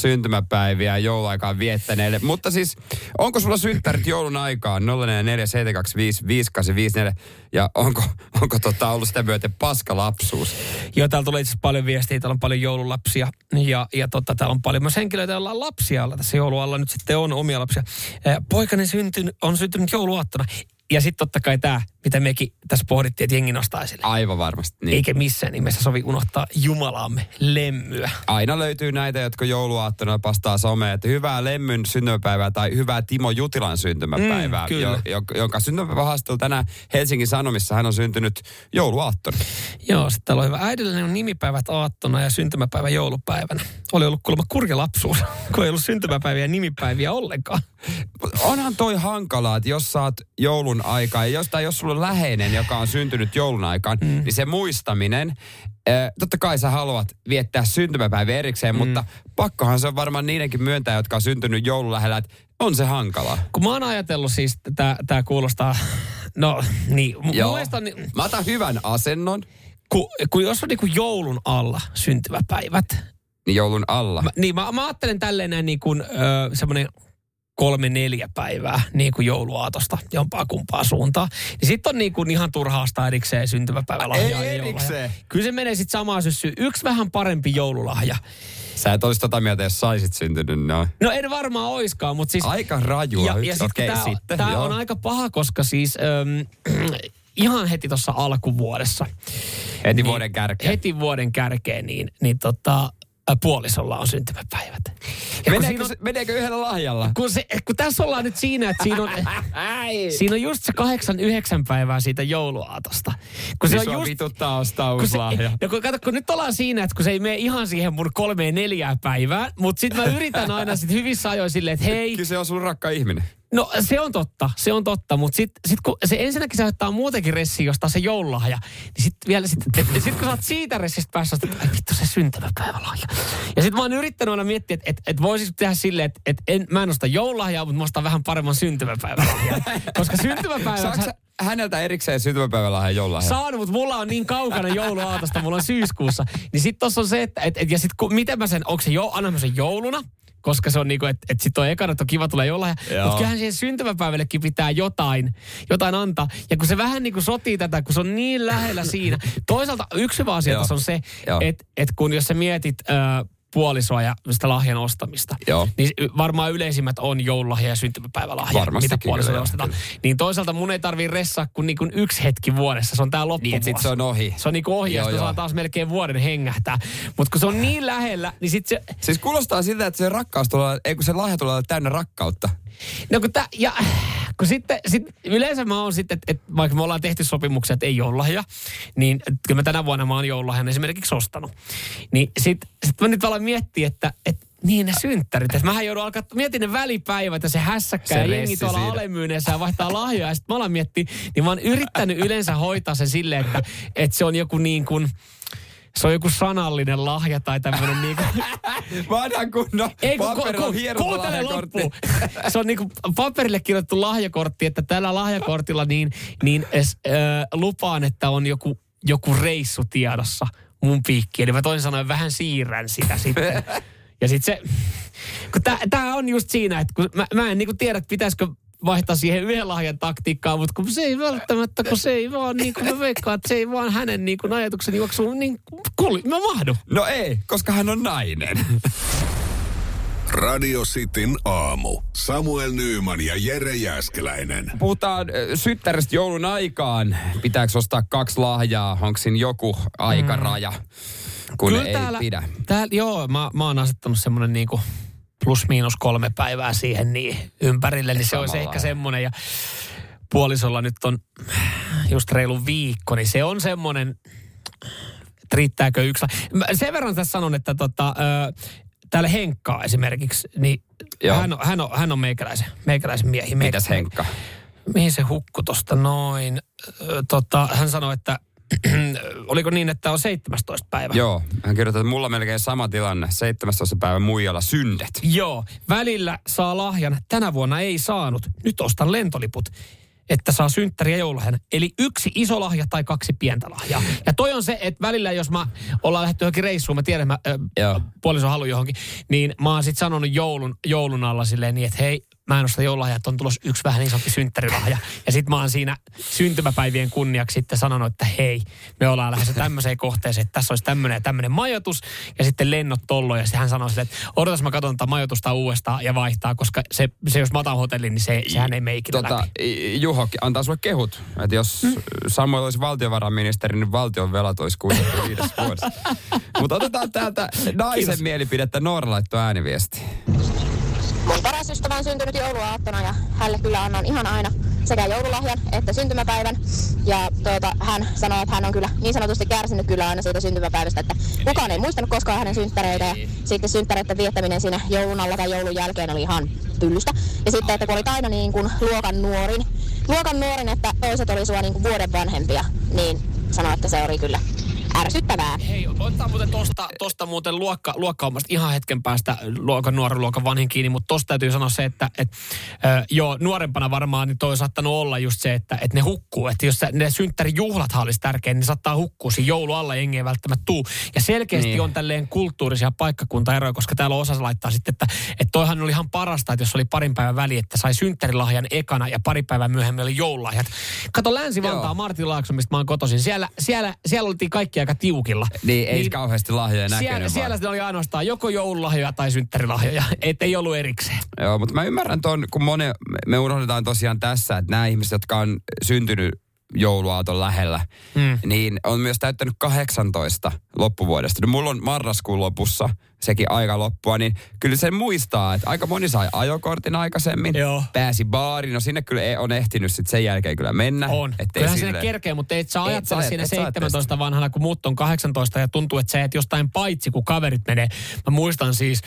Speaker 2: syntymäpäiviä jouluaikaan viettäneille. Mutta siis, onko sulla synttärit joulun aikaan 0447255854 ja onko, onko tota ollut sitä myöten paska lapsuus?
Speaker 3: Joo, täällä tulee itse paljon viestiä, täällä on paljon joululapsia ja, ja totta, täällä on paljon myös henkilöitä, joilla on lapsia. Tässä joulualla nyt sitten on omia lapsia. Poikani syntyn, on syntynyt jouluaattona. Ja sitten totta kai tämä, mitä mekin tässä pohdittiin, että jengi nostaa esille.
Speaker 2: Aivan varmasti. Niin.
Speaker 3: Eikä missään nimessä sovi unohtaa Jumalaamme lemmyä.
Speaker 2: Aina löytyy näitä, jotka jouluaattona pastaa someen, että hyvää Lemmyn syntymäpäivää tai hyvää Timo Jutilan syntymäpäivää,
Speaker 3: Mm, kyllä.
Speaker 2: jo, jo, jonka syntymäpäivähaastelu tänään Helsingin Sanomissa hän on syntynyt jouluaattona.
Speaker 3: Joo, sitten täällä on hyvä. Äidilläni on nimipäivät aattona ja syntymäpäivä joulupäivänä. Oli ollut kuulemma kurja lapsuus, kun ei ollut syntymäpäiviä ja nimipäiviä ollenkaan.
Speaker 2: Onhan toi hankalaa, että jos saat joulun aikaa, ja jos, tai jos sulla on läheinen, joka on syntynyt joulun aikaan, mm. niin se muistaminen, äh, totta kai sä haluat viettää syntymäpäivä erikseen, mm. mutta pakkohan se on varmaan niidenkin myöntää, jotka on syntynyt joulun lähellä, että on se hankalaa.
Speaker 3: Kun mä oon ajatellut siis, tämä kuulostaa, no niin,
Speaker 2: Joo.
Speaker 3: niin,
Speaker 2: Mä otan hyvän asennon,
Speaker 3: kun, kun jos on niinku joulun alla syntymäpäivät,
Speaker 2: niin joulun alla.
Speaker 3: mä, niin mä, mä ajattelen tälleen näin niin kuin ö, semmoinen kolme neljä päivää niin kuin jouluaatosta jompaa kumpaa suuntaan. Niin sitten on niin kuin ihan turhaasta erikseen syntymäpäivälahjaa.
Speaker 2: Ei
Speaker 3: ja
Speaker 2: erikseen.
Speaker 3: Kyllä se menee sitten samaan syssyyn. Yksi vähän parempi joululahja.
Speaker 2: Sä et olisi tota mieltä, jos saisit syntynyt noin.
Speaker 3: No en varmaan oiskaan, mutta siis...
Speaker 2: Aika rajua.
Speaker 3: Ja, ja sit,
Speaker 2: okei,
Speaker 3: tämä,
Speaker 2: sitten,
Speaker 3: tämä
Speaker 2: joo.
Speaker 3: on aika paha, koska siis ähm, ihan heti tuossa alkuvuodessa.
Speaker 2: Heti
Speaker 3: niin-
Speaker 2: vuoden kärkeen.
Speaker 3: Heti vuoden kärkeen, niin, niin tota, puolisolla on syntymäpäivät. Ja kun,
Speaker 2: Meneekö,
Speaker 3: on,
Speaker 2: se, meneekö yhdellä lahjalla?
Speaker 3: kun, se, kun tässä ollaan nyt siinä, että siinä on, siinä on just se kahdeksan, yhdeksän päivää siitä jouluaatosta. Kun
Speaker 2: Niin sua vituttaa ostaa
Speaker 3: kun
Speaker 2: uusi
Speaker 3: se,
Speaker 2: lahja.
Speaker 3: no kun, kato, kun nyt ollaan siinä, että kun se ei mene ihan siihen mun kolmeen neljään päivään, mutta sitten mä yritän aina sit hyvissä ajoin silleen, että hei,
Speaker 2: Kyllä se on sun rakka ihminen.
Speaker 3: No se on totta, se on totta, mutta sitten sit kun se ensinnäkin se ottaa muutenkin ressi, josta se joululahja, niin sitten vielä sit, et, sit kun sä oot siitä ressistä päässä, että ai vittu se syntymäpäivälahja. Ja sitten mä oon yrittänyt aina miettiä, että et, et voisis tehdä silleen, että et en, mä en osta joululahjaa, mutta mä ostan vähän paremman syntymäpäivälahjaa. Koska syntymäpäivä...
Speaker 2: Sä häneltä erikseen syntymäpäivälahja joululahja?
Speaker 3: Saan, mutta mulla on niin kaukana jouluaatosta, mulla on syyskuussa. Niin sit tossa on se, että et, et, ja sit ku, miten mä sen, onko se jo, annan sen jouluna? Koska se on niinku, että et sit on ekana, että on kiva tulla jollain. Mutta kyllähän siihen syntymäpäivällekin pitää jotain, jotain antaa. Ja kun se vähän niinku sotii tätä, kun se on niin lähellä siinä. Toisaalta yksi hyvä asia tässä on se, että et kun jos sä mietit... Ö, puolisoa ja sitä lahjan ostamista.
Speaker 2: Joo.
Speaker 3: Niin varmaan yleisimmät on joululahja ja syntymäpäivälahja, mitä puolisolle ostetaan.
Speaker 2: kyllä.
Speaker 3: Niin toisaalta mun ei tarvii ressaa kuin, niin kuin yksi hetki vuodessa. Se on tää loppuvuosi.
Speaker 2: Niin, sit se on ohi.
Speaker 3: Se on niinku ohi ja
Speaker 2: Joo, joo.
Speaker 3: saa taas melkein vuoden hengähtää. Mutta kun se on niin lähellä, niin sit se...
Speaker 2: Siis kuulostaa siltä, että se rakkaus tulee, ei kun se lahja tulee täynnä rakkautta.
Speaker 3: No kun, tää, ja, kun sitten, sit, yleensä mä oon sitten, että et, vaikka me ollaan tehty sopimuksia, että ei joululahja, niin kyllä mä tänä vuonna mä oon joululahjan esimerkiksi ostanut. Niin sit, sit mä nyt alan miettiä, että et, niin ne synttärit. Että mähän joudun alkaa, mietin ne välipäivät ja se hässäkkä
Speaker 2: Se
Speaker 3: ja jengi tuolla
Speaker 2: siinä.
Speaker 3: alemyyneissä ja vaihtaa lahjoja. Ja sitten mä alan miettiä, niin mä oon yrittänyt yleensä hoitaa sen silleen, että, että se on joku niin kuin, se on joku sanallinen lahja tai tämmöinen niin kuin,
Speaker 2: Vanhan kunnon
Speaker 3: ei, kun, ku, ku, kuuntele
Speaker 2: lahjakortti.
Speaker 3: loppuun. Se on niinku paperille kirjoittu lahjakortti, että tällä lahjakortilla niin, niin es, äh, lupaan, että on joku, joku reissu tiedossa mun piikkiin. Eli mä toisin sanoen vähän siirrän sitä sitten. Ja sitten se, kun tää, tää on just siinä, että kun mä, mä en niinku tiedä, että pitäisikö vaihtaa siihen yhden lahjan taktiikkaan, mutta kun se ei välttämättä, kun se ei vaan niin kuin mä veikkaan, että se ei vaan hänen niin kuin ajatuksen juoksuun niin kuli, mä mahdu.
Speaker 2: No ei, koska hän on nainen.
Speaker 1: Radio Cityn aamu. Samuel Nyyman ja Jere Jäskeläinen.
Speaker 2: Puhutaan syttäristä joulun aikaan. Pitääkö ostaa kaksi lahjaa? Onko siinä joku aikaraja, kun ei pidä?
Speaker 3: Täällä, joo, mä, mä oon asettanut semmoinen niinku plus miinus kolme päivää siihen niin ympärille, niin se olisi
Speaker 2: Samalla
Speaker 3: ehkä semmoinen. Ja puolisolla nyt on just reilu viikko, niin se on semmoinen, että riittääkö yksi. Mä sen verran tässä sanon, että tota, täällä Henkkaa esimerkiksi, niin
Speaker 2: Joo.
Speaker 3: hän on, hän, on, hän on meikäläisen, meikäläisen miehi.
Speaker 2: Mitäs Henkka?
Speaker 3: Mihin se hukku tosta noin? Tota, hän sanoi, että oliko niin, että on 17 päivä?
Speaker 2: Joo, hän kirjoittaa, että mulla on melkein sama tilanne. 17. päivä muijalla syndet.
Speaker 3: Joo, välillä saa lahjan. Tänä vuonna ei saanut. Nyt ostan lentoliput että saa synttäri ja joululahjan. Eli yksi iso lahja tai kaksi pientä lahjaa. Ja toi on se, että välillä jos mä ollaan lähdetty johonkin reissuun, mä tiedän, mä
Speaker 2: Joo.
Speaker 3: puoliso halu johonkin, niin mä oon sit sanonut joulun, joulun alla silleen niin, että hei, mä en osta joululahjaa, että on tulossa yksi vähän isompi synttärilahja. Ja sit mä oon siinä syntymäpäivien kunniaksi sitten sanonut, että hei, me ollaan lähdössä tämmöiseen kohteeseen, että tässä olisi tämmöinen ja tämmöinen majoitus, ja sitten lennot tollo, ja sitten hän sanoi sille, että odotas mä katson tätä majoitusta uudestaan ja vaihtaa, koska se, se jos mä otan hotellin, niin se, sehän ei mene ikinä
Speaker 2: Tota,
Speaker 3: läpi.
Speaker 2: Juho antaa sulle kehut, että jos
Speaker 3: Mm.
Speaker 2: Samuel olisi valtiovarainministeri, niin valtion velat olisi kuitattu viides vuodessa. Mutta otetaan täältä naisen
Speaker 3: Kiitos.
Speaker 2: mielipidettä. Noora laittoi ääniviesti.
Speaker 8: Mun paras ystävä on syntynyt jouluaattona ja hänelle kyllä annan ihan aina sekä joululahjan että syntymäpäivän. Ja tuota, hän sanoi, että hän on kyllä niin sanotusti kärsinyt kyllä aina siitä syntymäpäivästä, että kukaan ei muistanut koskaan hänen synttäreitä. Ja sitten synttäreiden viettäminen siinä joulun alla tai joulun jälkeen oli ihan pyllystä. Ja sitten, että kun olit aina niin kuin luokan nuorin, luokan nuorin, että toiset oli sua niin kuin vuoden vanhempia, niin sanoi, että se oli kyllä ärsyttävää.
Speaker 3: Hei, otetaan muuten tosta, tosta muuten luokka, luokkahommasta ihan hetken päästä luokan nuoren luokan vanhin kiinni, mutta tosta täytyy sanoa se, että et, ö, joo, nuorempana varmaan niin toi on saattanut olla just se, että et ne hukkuu. Että jos ne synttärijuhlathan olisi tärkeä, niin ne saattaa hukkua siinä joulu alla, jengi ei välttämättä tuu. Ja selkeästi
Speaker 2: Niin.
Speaker 3: on tälleen kulttuurisia paikkakuntaeroja, koska täällä on osa laittaa sitten, että, että toihan oli ihan parasta, että jos oli parin päivän väli, että sai synttärilahjan ekana ja pari päivää myöhemmin oli joululahjat. Kato Länsi-Vantaa. Martin Laakso, mistä mä oon kotoisin. Siellä, siellä, siellä oltiin kaikki aika tiukilla.
Speaker 2: Niin, ei kauheasti lahjoja näkynyt
Speaker 3: Siellä,
Speaker 2: vaan.
Speaker 3: siellä sitten oli ainoastaan joko joululahjoja tai synttärilahjoja, ettei ollut erikseen.
Speaker 2: Joo, mutta mä ymmärrän ton, kun mone, me unohdetaan tosiaan tässä, että nämä ihmiset, jotka on syntynyt jouluaaton lähellä,
Speaker 3: Mm.
Speaker 2: niin on myös täyttänyt 18 loppuvuodesta. No, mulla on marraskuun lopussa sekin aika loppua, niin kyllä sen muistaa, että aika moni sai ajokortin aikaisemmin,
Speaker 3: Joo.
Speaker 2: pääsi baariin, no sinne kyllä ei- on ehtinyt sit sen jälkeen kyllä mennä.
Speaker 3: On.
Speaker 2: Ettei
Speaker 3: Kyllähän sinne kerkee, mutta et sä
Speaker 2: Et
Speaker 3: ajattele
Speaker 2: sä-
Speaker 3: siinä
Speaker 2: et sä ajattele
Speaker 3: 17 vanhana, kun muut on 18 ja tuntuu, että sä et jostain paitsi, kun kaverit menee. Mä muistan siis,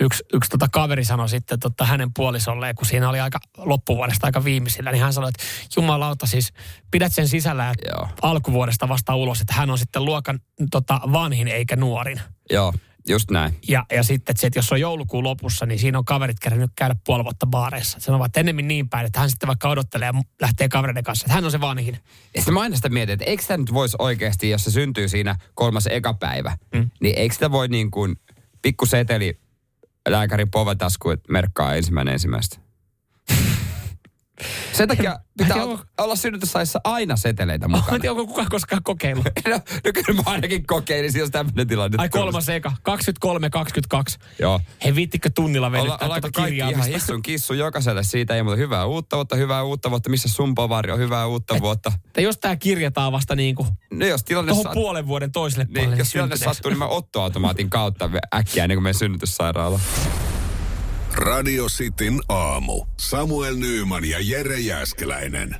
Speaker 3: yksi, yksi tota kaveri sanoi sitten tota hänen puolisolleen, kun siinä oli aika loppuvuodesta aika viimeisillä, niin hän sanoi, että jumalauta siis, pidät sen sisällä
Speaker 2: Joo.
Speaker 3: alkuvuodesta vasta ulos, että hän on sitten luokan tota, vanhin eikä nuorin.
Speaker 2: Joo, just näin.
Speaker 3: Ja, ja sitten, että, se, että jos on joulukuun lopussa, niin siinä on kaverit kerännyt käydä puoli vuotta baareissa. Se ovat ennemmin niin päin, että hän sitten vaikka odottelee ja lähtee kavereiden kanssa, että hän on se vanhin.
Speaker 2: Ja sitten mä aina sitä mietin, että eikö tämä nyt voisi oikeasti, jos se syntyy siinä kolmas eka päivä, mm. niin eikö sitä voi niin kuin pikku seteli lääkärin povetasku, että merkkaa ensimmäinen ensimmäistä. Sen takia pitää
Speaker 3: Joo.
Speaker 2: olla synnytyssalissa aina seteleitä
Speaker 3: Mä en
Speaker 2: mukana.
Speaker 3: tiedä, onko kukaan koskaan kokeillut.
Speaker 2: No, no kyllä mä ainakin kokeilisin, jos tämmöinen tilanne
Speaker 3: Ai kolmas eka, 23, 22.
Speaker 2: Joo.
Speaker 3: He viittikö tunnilla
Speaker 2: Olla,
Speaker 3: vedettää
Speaker 2: ollaanko
Speaker 3: tuota
Speaker 2: kaikki ihan
Speaker 3: kirjaamista?
Speaker 2: hissun kissu jokaiselle siitä, ei muuta hyvää uutta vuotta, hyvää uutta vuotta, missä sun povari on hyvää uutta vuotta.
Speaker 3: Tai jos tää kirjataan vasta niinku
Speaker 2: No jos tilanne,
Speaker 3: tuohon
Speaker 2: saat,
Speaker 3: puolen vuoden toiselle
Speaker 2: niin,
Speaker 3: puolelle
Speaker 2: jos tilanne sattuu, niin mä ottoautomaatin kautta äkkiä ennen kuin menen synnytyssairaalaan.
Speaker 1: Radio Cityn aamu. Samuel Nyyman ja Jere Jäskeläinen.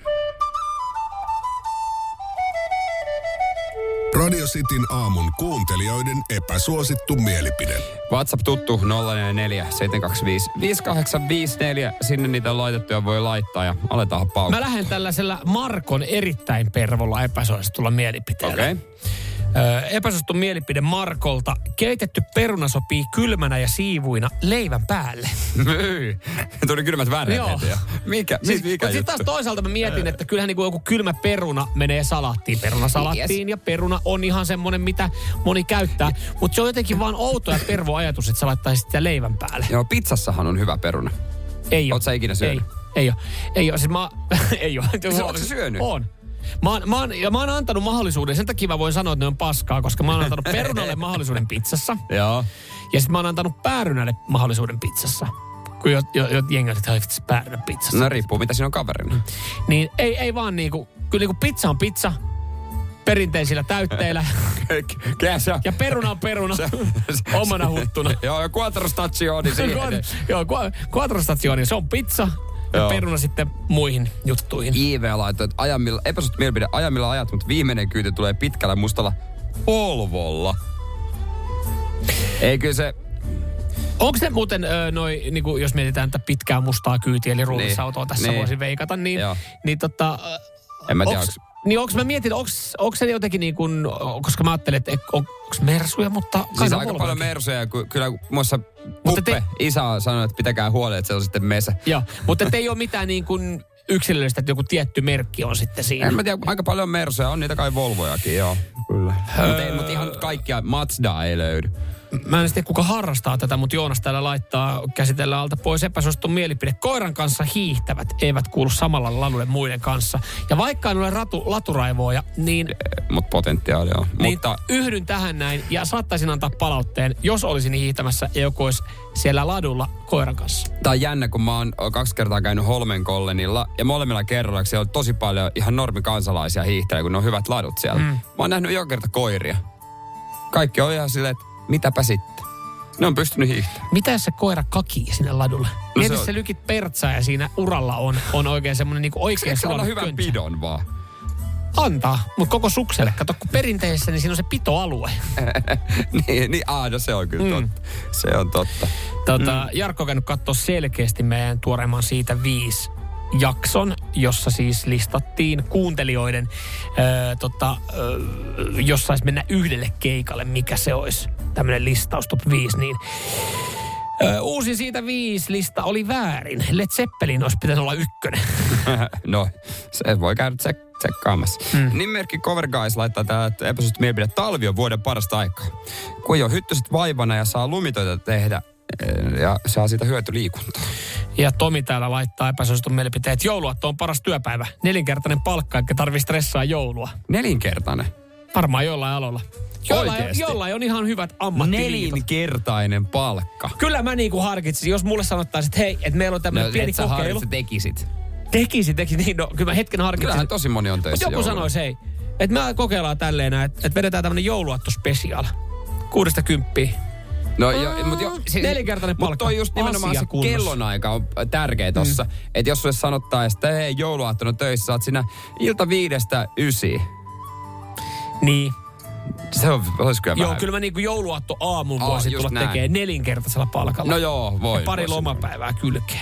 Speaker 1: Radio Cityn aamun kuuntelijoiden epäsuosittu mielipide.
Speaker 2: WhatsApp tuttu 044 725 5854. Sinne niitä laitettuja voi laittaa ja aletaan paukkaa.
Speaker 3: Mä lähden tällaisella Markon erittäin pervolla epäsuositulla mielipiteellä.
Speaker 2: Okei. Okay.
Speaker 3: Epäsuosittu mielipide Markolta. Keitetty peruna sopii kylmänä ja siivuina leivän päälle.
Speaker 2: Myy. Tuli kylmät väreet
Speaker 3: Joo.
Speaker 2: heti jo. Mikä,
Speaker 3: Siis,
Speaker 2: mikä
Speaker 3: sitten taas toisaalta mä mietin, että kyllähän niin joku kylmä peruna menee salaattiin. Peruna salattiin
Speaker 2: Yes.
Speaker 3: ja peruna on ihan semmoinen, mitä moni käyttää. Mutta se on jotenkin vaan outo ja pervo ajatus, että sä laittaisit sitä leivän päälle.
Speaker 2: Joo, pizzassahan on hyvä peruna.
Speaker 3: Ei ole.
Speaker 2: Oot sä ikinä syönyt?
Speaker 3: Ei, ei ole. Ei ole. Siis mä, ei ole.
Speaker 2: Se- ootko sä syönyt?
Speaker 3: On. Mä oon, mä, oon, ja mä oon antanut mahdollisuuden, sen takia mä voin sanoa, että ne on paskaa, koska mä oon antanut perunalle mahdollisuuden pizzassa.
Speaker 2: Joo.
Speaker 3: Ja sitten mä oon antanut päärynälle mahdollisuuden pizzassa. Kun jo, jo, jo jengi on, että päärynä pizzassa.
Speaker 2: No riippuu, mitä siinä on kaverina.
Speaker 3: Niin ei, ei vaan niinku, kyllä niinku pizza on pizza, perinteisillä täytteillä.
Speaker 2: Käsä.
Speaker 3: ja peruna on peruna, omana huttuna.
Speaker 2: Joo, ja quattro stazioni siihen.
Speaker 3: Joo, qu- quattro stazioni, se on pizza. Ja
Speaker 2: Joo.
Speaker 3: peruna sitten muihin juttuihin.
Speaker 2: IV laittoi, että ajamilla, epäsuhti mielipide, ajamilla ajat, mutta viimeinen kyyti tulee pitkällä mustalla Volvolla. Ei kyllä se,
Speaker 3: Onko se muuten, ö, noi, niinku, jos mietitään tätä pitkää mustaa kyytiä, eli ruumisautoa
Speaker 2: Niin,
Speaker 3: tässä
Speaker 2: niin.
Speaker 3: voisi veikata, niin,
Speaker 2: Joo.
Speaker 3: niin tota...
Speaker 2: en mä tiedä,
Speaker 3: onks,
Speaker 2: onks,
Speaker 3: niin onks mä mietin, onks, onks se jotenkin niin kuin, koska mä ajattelin, että on, onks mersuja, mutta... kai
Speaker 2: siis aika
Speaker 3: Volvojakin.
Speaker 2: paljon mersuja, kun kyllä muassa
Speaker 3: Mutta
Speaker 2: Puppe,
Speaker 3: te-
Speaker 2: isä on sanonut, että pitäkää huoli, että se on sitten mesä.
Speaker 3: Joo, mutta et ei ole mitään niin kuin yksilöllistä, että joku tietty merkki on sitten siinä.
Speaker 2: En mä tiedä, aika paljon mersuja, on niitä kai Volvojakin, joo. Kyllä. Mutta ei, mut ihan kaikkia Mazdaa ei löydy.
Speaker 3: Mä en tiedä, kuka harrastaa tätä, mutta Joonas täällä laittaa, käsitellään alta pois epäsuosittu mielipide. Koiran kanssa hiihtävät eivät kuulu samalla ladulle muiden kanssa. Ja vaikka en ole ratu, laturaivoja, niin,
Speaker 2: Mutta potentiaali on.
Speaker 3: niin
Speaker 2: Mutta
Speaker 3: yhdyn tähän näin ja saattaisin antaa palautteen, jos olisin hiihtämässä ja joku olisi siellä ladulla koiran kanssa.
Speaker 2: Tää on jännä, kun mä oon kaksi kertaa käynyt Holmenkollenilla ja molemmilla kerroilla siellä on tosi paljon ihan normikansalaisia hiihtelee, kun ne on hyvät ladut siellä. Mm. Mä oon nähnyt joka kerta koiria. Kaikki on ihan silleen, että mitäpä sitten. Ne on pystynyt hiihtämään.
Speaker 3: Mitä jos se koira kakii sinne ladulle?
Speaker 2: No
Speaker 3: Mieti,
Speaker 2: se
Speaker 3: se,
Speaker 2: on-
Speaker 3: se lykit pertsaa ja siinä uralla on, on oikein semmoinen niinku oikein
Speaker 2: Eikö se
Speaker 3: sulanut
Speaker 2: hyvän
Speaker 3: köntsä?
Speaker 2: pidon vaan?
Speaker 3: Antaa, mutta koko sukselle. Kato, kun perinteisessä, niin siinä on se pitoalue.
Speaker 2: niin, niin aah, no se on kyllä
Speaker 3: Mm.
Speaker 2: totta. Se on totta.
Speaker 3: Tota, mm. Jarkko on käynyt katsoa selkeästi meidän tuoreimman siitä viisi jakson, jossa siis listattiin kuuntelijoiden, öö, tota, öö, jos sais mennä yhdelle keikalle, mikä se olisi, tämmöinen listaus top 5, niin öö, uusi siitä viisi lista oli väärin. Led Zeppelin olisi pitänyt olla ykkönen.
Speaker 2: no, se voi käydä tsek- tsekkaamassa. Mm. Nimimerkki Cover Guys laittaa että epäsuosittu mielipide. Talvi on vuoden parasta aikaa. Kun ei ole hyttyset vaivana ja saa lumitöitä tehdä, eh, ja saa siitä hyötyliikuntaa.
Speaker 3: Ja Tomi täällä laittaa epäsuositun mielipiteen, että jouluaatto on paras työpäivä. Nelinkertainen palkka, eikä tarvitse stressaa joulua.
Speaker 2: Nelinkertainen.
Speaker 3: Varmaan jollain alolla. Jollain,
Speaker 2: Oikeesti?
Speaker 3: jollain on ihan hyvät ammattiliitot.
Speaker 2: Nelinkertainen palkka.
Speaker 3: Kyllä mä niinku harkitsisin, jos mulle sanottaisiin, että hei, että meillä on tämmöinen
Speaker 2: No,
Speaker 3: pieni
Speaker 2: et sä
Speaker 3: kokeilu.
Speaker 2: harkitse tekisit.
Speaker 3: Tekisi, tekisi, niin no kyllä mä hetken harkitsin.
Speaker 2: Kyllähän tosi moni on
Speaker 3: Mutta
Speaker 2: töissä
Speaker 3: joku
Speaker 2: jouluna.
Speaker 3: sanoisi, hei, että me kokeillaan tälleen että, että vedetään tämmöinen jouluaattospesiaal. Kuudesta kymppiä.
Speaker 2: No jo, mutta jo,
Speaker 3: Nelinkertainen
Speaker 2: Mutta
Speaker 3: palkka.
Speaker 2: toi just nimenomaan
Speaker 3: Asia
Speaker 2: se
Speaker 3: kunnossa.
Speaker 2: kellonaika on tärkeä tossa. Mm. Että jos sulle sanottaisiin, että hei jouluaattona töissä, saat siinä ilta viidestä ysiin.
Speaker 3: Niin.
Speaker 2: Se on, olisi kyllä
Speaker 3: Joo,
Speaker 2: vähän.
Speaker 3: kyllä mä niinku jouluaatto aamun
Speaker 2: Aa,
Speaker 3: voisin tulla
Speaker 2: näin.
Speaker 3: tekemään nelinkertaisella palkalla.
Speaker 2: No joo, voi.
Speaker 3: Ja pari
Speaker 2: voisin.
Speaker 3: lomapäivää kylkeä.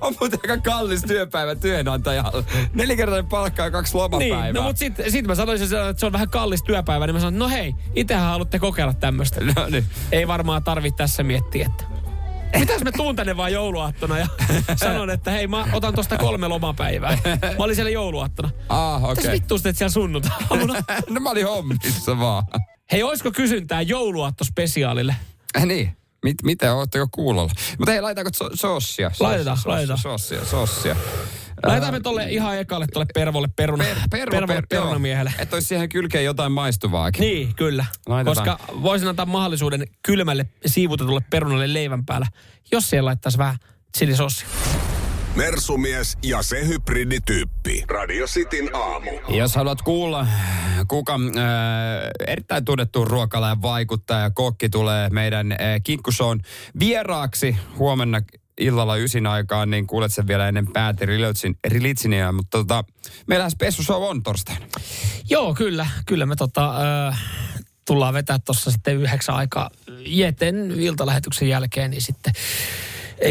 Speaker 2: On muuten aika kallis työpäivä työnantajalle. Nelinkertainen palkka ja kaksi lomapäivää.
Speaker 3: Niin, no mutta sitten sit mä sanoisin, että se on vähän kallis työpäivä, niin mä sanon, no hei, itsehän haluatte kokeilla tämmöistä.
Speaker 2: No niin.
Speaker 3: Ei varmaan tarvitse tässä miettiä, että mitäs mä tuun tänne vaan jouluaattona ja sanon, että hei mä otan tosta kolme lomapäivää. Mä olin siellä jouluaattona.
Speaker 2: Ah, okei.
Speaker 3: Mitäs vittu teet siellä sunnuntaina?
Speaker 2: no mä olin hommissa vaan.
Speaker 3: Hei, oisko kysyntää jouluaattospesiaalille?
Speaker 2: Eh, niin. Mit, miten, ootteko kuulolla? Mutta hei, laitaanko so, soossia?
Speaker 3: Laitetaan,
Speaker 2: Soossia,
Speaker 3: laitetaan.
Speaker 2: Soossia, soossia.
Speaker 3: Laitetaan me tolle ihan ekalle tolle Pervolle peruna,
Speaker 2: Per, pervo,
Speaker 3: pervolle
Speaker 2: per,
Speaker 3: perunamiehelle.
Speaker 2: Että olisi siihen kylkeen jotain maistuvaakin.
Speaker 3: Niin, kyllä.
Speaker 2: Laitetaan.
Speaker 3: Koska voisin antaa mahdollisuuden kylmälle siivutetulle perunalle leivän päällä, jos siellä laittaisi vähän chilisossia.
Speaker 1: Mersumies ja se hybridityyppi. Radio Cityn aamu.
Speaker 2: Jos haluat kuulla, kuka äh, erittäin tunnettu ruokalajan vaikuttaja ja kokki tulee meidän äh, kinkkusoon vieraaksi huomenna illalla ysin aikaan, niin kuulet sen vielä ennen päätä Rilitsiniä, mutta tota, meillä Spessu Show on torstaina.
Speaker 3: Joo, kyllä. Kyllä me tota, äh, tullaan vetää tuossa sitten yhdeksän aikaa Jeten iltalähetyksen jälkeen, niin sitten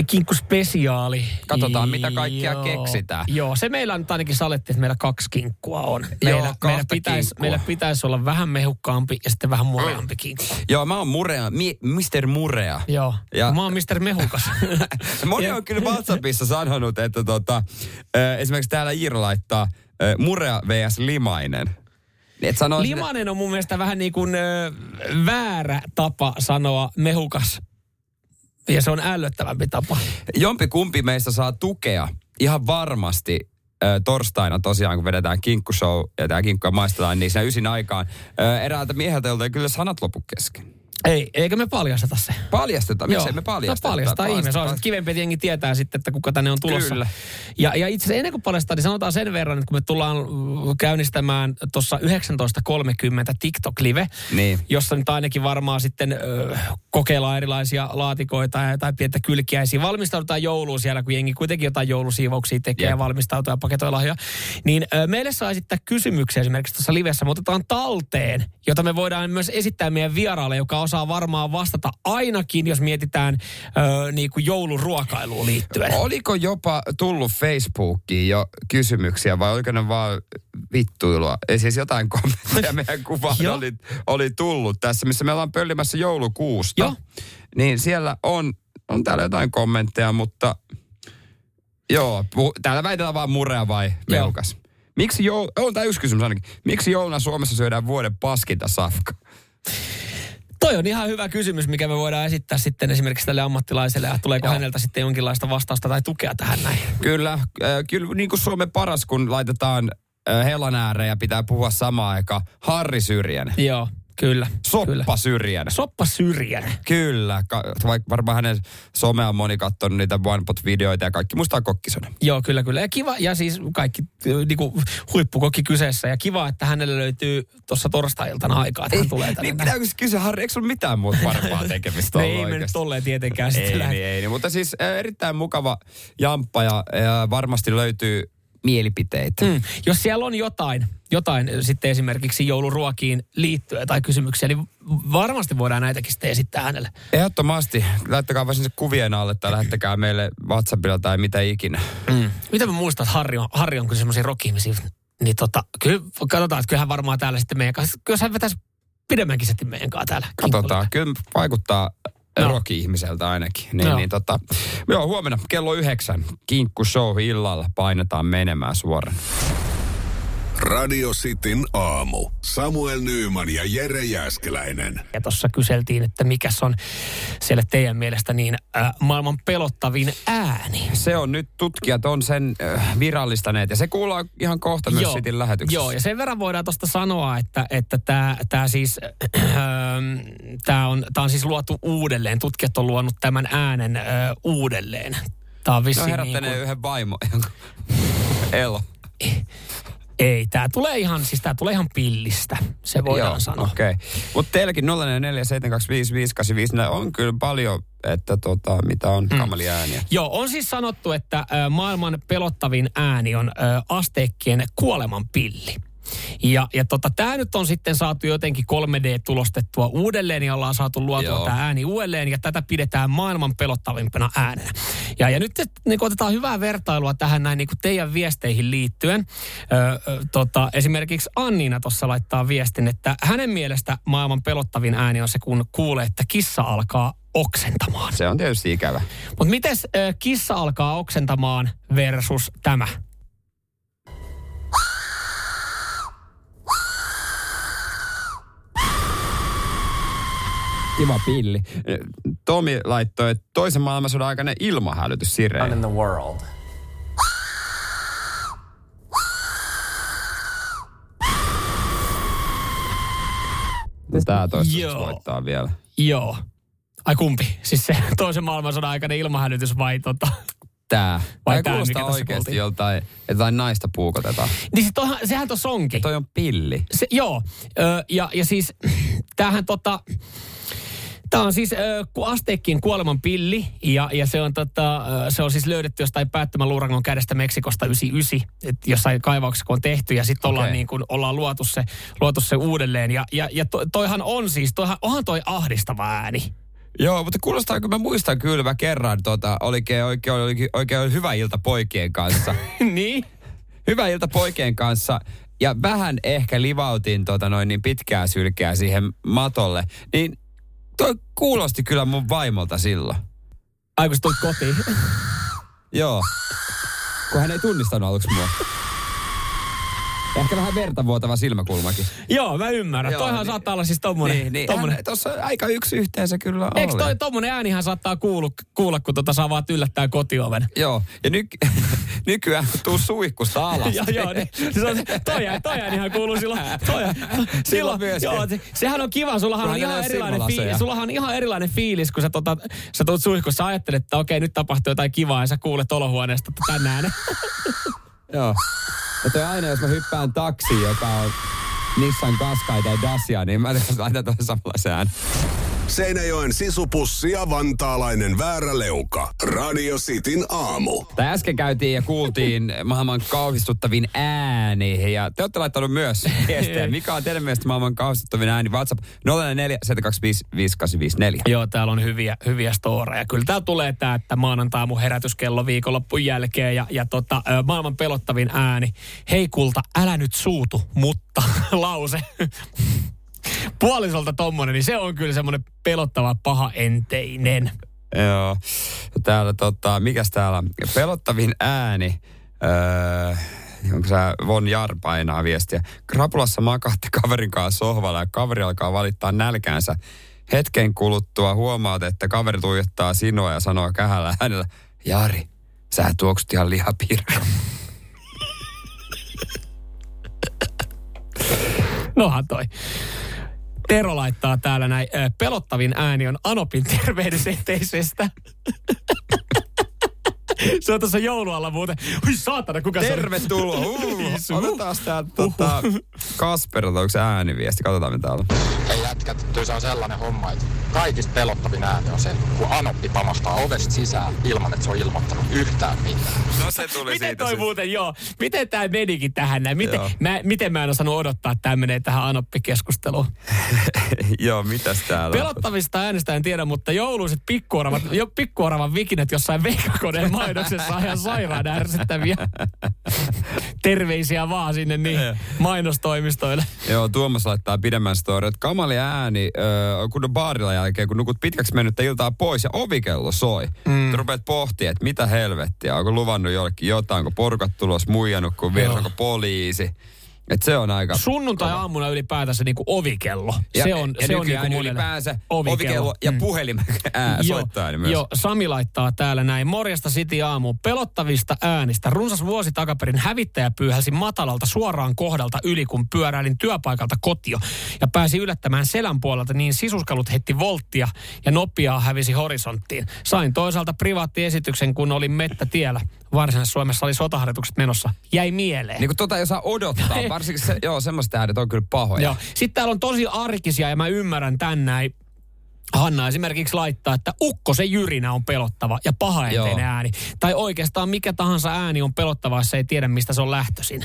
Speaker 3: kinkkuspesiaali.
Speaker 2: Katsotaan, mitä kaikkea
Speaker 3: Joo.
Speaker 2: keksitään.
Speaker 3: Joo, se meillä nyt ainakin salettiin, että meillä kaksi kinkkua on.
Speaker 2: Joo,
Speaker 3: Meillä,
Speaker 2: kahta
Speaker 3: meillä, pitäisi,
Speaker 2: kinkkua.
Speaker 3: meillä pitäisi olla vähän mehukkaampi ja sitten vähän mureampi kinkku.
Speaker 2: Joo, mä oon Murea, mi, Mr. Murea.
Speaker 3: Joo,
Speaker 2: Ja-
Speaker 3: mä oon Mr. Mehukas.
Speaker 2: Moni on kyllä WhatsAppissa sanonut, että tota, äh, esimerkiksi täällä Iiro laittaa äh, Murea vs. Limainen. Et sano,
Speaker 3: Limanen on mun mielestä vähän niin kuin ö, väärä tapa sanoa mehukas. Ja se on ällöttävämpi tapa.
Speaker 2: Jompi kumpi meistä saa tukea ihan varmasti äh, torstaina tosiaan, kun vedetään kinkkushow ja tämä kinkkua maistetaan, niin siinä ysin aikaan äh, eräältä mieheltä, jolta kyllä sanat lopu kesken.
Speaker 3: Ei, eikä me paljasteta se.
Speaker 2: Paljastetaan, miksei me
Speaker 3: No
Speaker 2: paljasteta?
Speaker 3: paljastaa ihme. Se on sitten kivempi, että jengi tietää sitten, että kuka tänne on tulossa.
Speaker 2: Kyllä.
Speaker 3: Ja, ja itse asiassa ennen kuin paljastaa, niin sanotaan sen verran, että kun me tullaan käynnistämään tuossa 19.30 TikTok-live,
Speaker 2: Niin.
Speaker 3: jossa nyt ainakin varmaan sitten ö, kokeillaan erilaisia laatikoita ja jotain pientä kylkiäisiä. Valmistaudutaan jouluun siellä, kun jengi kuitenkin jotain joulusiivouksia tekee
Speaker 2: Jep.
Speaker 3: ja valmistautuu ja paketoi lahjoja. Niin ö, meille saa esittää kysymyksiä esimerkiksi tuossa livessä. Me otetaan talteen, jota me voidaan myös esittää meidän vieraalle, joka osaa varmaan vastata ainakin, jos mietitään ö, niin kuin jouluruokailuun liittyen.
Speaker 2: Oliko jopa tullut Facebookiin jo kysymyksiä vai oliko ne vaan vittuilua? Ei siis jotain kommentteja meidän kuvaan
Speaker 3: Joo.
Speaker 2: oli, oli tullut tässä, missä me ollaan pöllimässä joulukuusta.
Speaker 3: Joo.
Speaker 2: Niin siellä on, on täällä jotain kommentteja, mutta joo, pu, täällä väitellään vaan murea vai
Speaker 3: Joo.
Speaker 2: meukas. Miksi joulu, on tämä yksi kysymys ainakin. Miksi jouluna Suomessa syödään vuoden paskinta safka?
Speaker 3: Toi on ihan hyvä kysymys, mikä me voidaan esittää sitten esimerkiksi tälle ammattilaiselle ja tuleeko
Speaker 2: Joo.
Speaker 3: häneltä sitten jonkinlaista vastausta tai tukea tähän näin.
Speaker 2: Kyllä, äh, kyllä niin kuin Suomen paras, kun laitetaan äh, helan ääreen ja pitää puhua samaan aikaan. Harri Syrjänen.
Speaker 3: Joo, kyllä.
Speaker 2: Soppa Syrjänen.
Speaker 3: Soppa Syrjänen.
Speaker 2: Kyllä, ka- vaikka varmaan hänen somea on moni katsonut niitä One Pot-videoita ja kaikki muistaa kokkisonen.
Speaker 3: Joo, kyllä, kyllä. Ja kiva, ja siis kaikki niinku, huippukokki kyseessä. Ja kiva, että hänelle löytyy tuossa torstai-iltana aikaa, että hän tulee tänne.
Speaker 2: Niin pitääkö se kysyä, Harri, eikö sulla mitään muuta parempaa tekemistä
Speaker 3: No ei me nyt tolleen tietenkään sitten
Speaker 2: Ei, niin, ei, niin, mutta siis äh, erittäin mukava jamppa ja, ja varmasti löytyy mielipiteitä.
Speaker 3: Mm. Jos siellä on jotain, jotain sitten esimerkiksi jouluruokiin liittyen tai kysymyksiä, niin varmasti voidaan näitäkin sitten esittää hänelle.
Speaker 2: Ehdottomasti. Laittakaa vaan sinne kuvien alle tai lähettäkää meille WhatsAppilla tai mitä ikinä.
Speaker 3: Mm. Mitä mä muistan, että Harri on, Harri on kyllä semmoisia rock-ihmisiä, niin tota, kyllä, katsotaan, että kyllähän varmaan täällä sitten meidän kanssa, jos hän vetäisi pidemmänkin setin meidän kanssa täällä.
Speaker 2: Katsotaan. Kyllä vaikuttaa
Speaker 3: No.
Speaker 2: no. rock-ihmiseltä ainakin. Niin,
Speaker 3: Joo.
Speaker 2: niin, tota, joo, huomenna kello yhdeksän Kinkku Show illalla painetaan menemään suoraan.
Speaker 1: Radio Cityn aamu. Samuel Nyyman ja Jere Jäskeläinen.
Speaker 3: Ja tuossa kyseltiin, että mikä on siellä teidän mielestä niin äh, maailman pelottavin ääni.
Speaker 2: Se on nyt, tutkijat on sen äh, virallistaneet ja se kuullaan ihan kohta myös Cityn lähetyksessä.
Speaker 3: Joo, ja sen verran voidaan tuosta sanoa, että että tämä tää siis, tämä on, tää on siis luotu uudelleen. Tutkijat on luonut tämän äänen äh, uudelleen. Tämä on
Speaker 2: No
Speaker 3: vissiin
Speaker 2: herättäneen
Speaker 3: niin kuin,
Speaker 2: yhden vaimo. Elo.
Speaker 3: Ei, tämä tulee ihan, siis tää tulee ihan pillistä, se voidaan
Speaker 2: Joo,
Speaker 3: sanoa.
Speaker 2: Okei. Okay. Mutta teilläkin 044 on kyllä paljon, että tota, mitä on mm. kamalia ääniä.
Speaker 3: Joo, on siis sanottu, että ö, maailman pelottavin ääni on ö, asteekkien kuoleman pilli. Ja, ja tota, tämä nyt on sitten saatu jotenkin 3D-tulostettua uudelleen ja ollaan saatu luotua tämä ääni uudelleen ja tätä pidetään maailman pelottavimpana äänenä. Ja, ja nyt niin otetaan hyvää vertailua tähän näin niin teidän viesteihin liittyen. Ö, ö, tota, esimerkiksi Anniina tuossa laittaa viestin, että hänen mielestä maailman pelottavin ääni on se, kun kuulee, että kissa alkaa oksentamaan.
Speaker 2: Se on tietysti ikävä.
Speaker 3: Mutta miten kissa alkaa oksentamaan versus tämä?
Speaker 2: Kiva pilli. Tomi laittoi, että toisen maailmansodan aikainen ilmahälytys sireen.
Speaker 9: in the world.
Speaker 2: Tää toista
Speaker 3: Joo.
Speaker 2: voittaa vielä.
Speaker 3: Joo. Ai kumpi? Siis se toisen maailmansodan aikainen ilmahälytys vai tota?
Speaker 2: Tää.
Speaker 3: Vai
Speaker 2: Vai
Speaker 3: tää,
Speaker 2: kuulostaa
Speaker 3: mikä tässä
Speaker 2: oikeasti
Speaker 3: kuultiin?
Speaker 2: joltain, että jotain naista puukotetaan.
Speaker 3: Niin sit toihan, sehän tuossa onkin.
Speaker 2: Toi on pilli.
Speaker 3: Se, joo, ö, ja, ja siis tämähän tota, Tämä on siis ö, ku- asteekkien kuoleman pilli ja, ja se, on, tota, se on siis löydetty jostain päättömän luurangon kädestä Meksikosta 99, että jossain kaivauksessa kun on tehty ja sitten ollaan,
Speaker 2: Okei.
Speaker 3: niin kuin, ollaan luotu, se, luotu se uudelleen. Ja, ja, ja to, toihan on siis, toihan, onhan toi ahdistava ääni.
Speaker 2: Joo, mutta kuulostaa, kun mä muistan kyllä, mä kerran tota, olikin oikein, oikein, oikein hyvä ilta poikien kanssa.
Speaker 3: niin?
Speaker 2: hyvä ilta poikien kanssa. Ja vähän ehkä livautin tota noin niin pitkää sylkeä siihen matolle. Niin toi kuulosti kyllä mun vaimolta silloin.
Speaker 3: Ai kun tulit kotiin.
Speaker 2: Joo. Kun hän ei tunnistanut aluksi mua. Ehkä vähän verta vuotava silmäkulmakin.
Speaker 3: Joo, mä ymmärrän.
Speaker 2: Joo,
Speaker 3: Toihan
Speaker 2: niin-
Speaker 3: saattaa olla siis tommonen.
Speaker 2: Niin, niin.
Speaker 3: tommonen.
Speaker 2: Hän, tossa aika yksi yhteensä kyllä
Speaker 3: Eikö
Speaker 2: oli.
Speaker 3: toi tommonen äänihän saattaa kuulu, kuulla, kun tota saa vaan yllättää kotioven?
Speaker 2: Joo, ja ny, nykyään tuu suihkusta alas.
Speaker 3: joo, joo, niin, se on, toi, toi äänihän kuuluu silloin. Toi, silloin
Speaker 2: myöskin.
Speaker 3: joo, se, sehän on kiva, sullahan on ihan
Speaker 2: ne on
Speaker 3: erilainen fiilis. Sullahan on ihan erilainen fiilis, kun sä, tota, sä tulet suihkussa, ajattelet, että okei, nyt tapahtuu jotain kivaa ja sä kuulet olohuoneesta tän äänen.
Speaker 2: Joo. Ja toi aina, jos mä hyppään taksiin, joka on Nissan Qashqai tai Dacia, niin mä laitan tuon samalla sään.
Speaker 1: Seinäjoen sisupussi ja vantaalainen vääräleuka. Radio Cityn aamu.
Speaker 2: Tai äsken käytiin ja kuultiin maailman kauhistuttavin ääni. Ja te olette laittanut myös viestejä. Mikä on teidän mielestä maailman kauhistuttavin ääni? WhatsApp 044 725 5854.
Speaker 3: Joo, täällä on hyviä, hyviä storeja. Kyllä täällä tulee tää, että maanantai mun herätyskello viikonloppun jälkeen ja, ja tota, maailman pelottavin ääni. Hei kulta, älä nyt suutu, mutta lause. Puolisolta tommonen, niin se on kyllä semmoinen pelottava paha enteinen.
Speaker 2: Joo. Täällä tota, mikäs täällä? Pelottavin ääni. Öö, onko sä Von Jar painaa viestiä. Krapulassa makaatte kaverin kanssa sohvalla ja kaveri alkaa valittaa nälkäänsä. Hetken kuluttua huomaat, että kaveri tuijottaa sinua ja sanoo kähällä äänellä, Jari, sä tuoksut ihan lihapiirro.
Speaker 3: Nohan toi. Tero laittaa täällä näin. Pelottavin ääni on Anopin terveydeseteisestä. Se on tuossa joulualla muuten. Hui saatana, kuka se on?
Speaker 2: Tervetuloa. Uh, otetaan täältä tota, Kasperilta, onko se ääniviesti? Katsotaan mitä täällä on.
Speaker 10: Ei jätkät, kyllä se on sellainen homma, että kaikista pelottavin ääni on se, kun Anoppi pamastaa ovesta sisään ilman, että se on ilmoittanut yhtään mitään.
Speaker 2: No se tuli
Speaker 3: Miten
Speaker 2: siitä
Speaker 3: toi
Speaker 2: sitten.
Speaker 3: muuten, joo. Miten tämä menikin tähän näin? Miten
Speaker 2: Joo.
Speaker 3: mä, miten mä en osannut odottaa, että tämä menee tähän Anoppi-keskusteluun?
Speaker 2: Joo, mitäs täällä on?
Speaker 3: Pelottavista äänestä en tiedä, mutta jouluiset pikkuoravat, jo pikkuoravan vikinet jossain veikkakoneen mainoksessa on ihan sairaan ärsyttäviä. Terveisiä vaan sinne niin mainostoimistoille.
Speaker 2: Joo, Tuomas laittaa pidemmän story, että kamali ääni, äh, kun on baarilla jälkeen, kun nukut pitkäksi mennyttä iltaa pois ja ovikello soi. Mm. Rupeat pohtimaan, että mitä helvettiä, onko luvannut jollekin jotain, onko porukat tulos muijannut, kun vielä onko poliisi. Että se on aika...
Speaker 3: Sunnuntai-aamuna ylipäätänsä niinku ovikello.
Speaker 2: Ja,
Speaker 3: se on,
Speaker 2: ja
Speaker 3: se on niinku
Speaker 2: ylipäänsä ovikello, ja
Speaker 3: Mm.
Speaker 2: puhelin ää,
Speaker 3: Joo,
Speaker 2: soittaa niin myös.
Speaker 3: Joo, Sami laittaa täällä näin. Morjesta City aamu. Pelottavista äänistä. Runsas vuosi takaperin hävittäjä pyyhäsi matalalta suoraan kohdalta yli, kun pyöräilin työpaikalta kotio. Ja pääsi yllättämään selän puolelta, niin sisuskelut heitti volttia ja nopeaa hävisi horisonttiin. Sain toisaalta privaattiesityksen, kun olin mettätiellä. Varsinais-Suomessa oli sotaharjoitukset menossa. Jäi mieleen.
Speaker 2: Niin kuin tota ei saa odottaa, varsinkin se, joo, semmoista äänet on kyllä pahoja.
Speaker 3: Joo. Sitten täällä on tosi arkisia ja mä ymmärrän tän näin. Hanna esimerkiksi laittaa, että ukko se jyrinä on pelottava ja
Speaker 2: Joo.
Speaker 3: ääni. Tai oikeastaan mikä tahansa ääni on pelottava, jos ei tiedä mistä se on lähtöisin.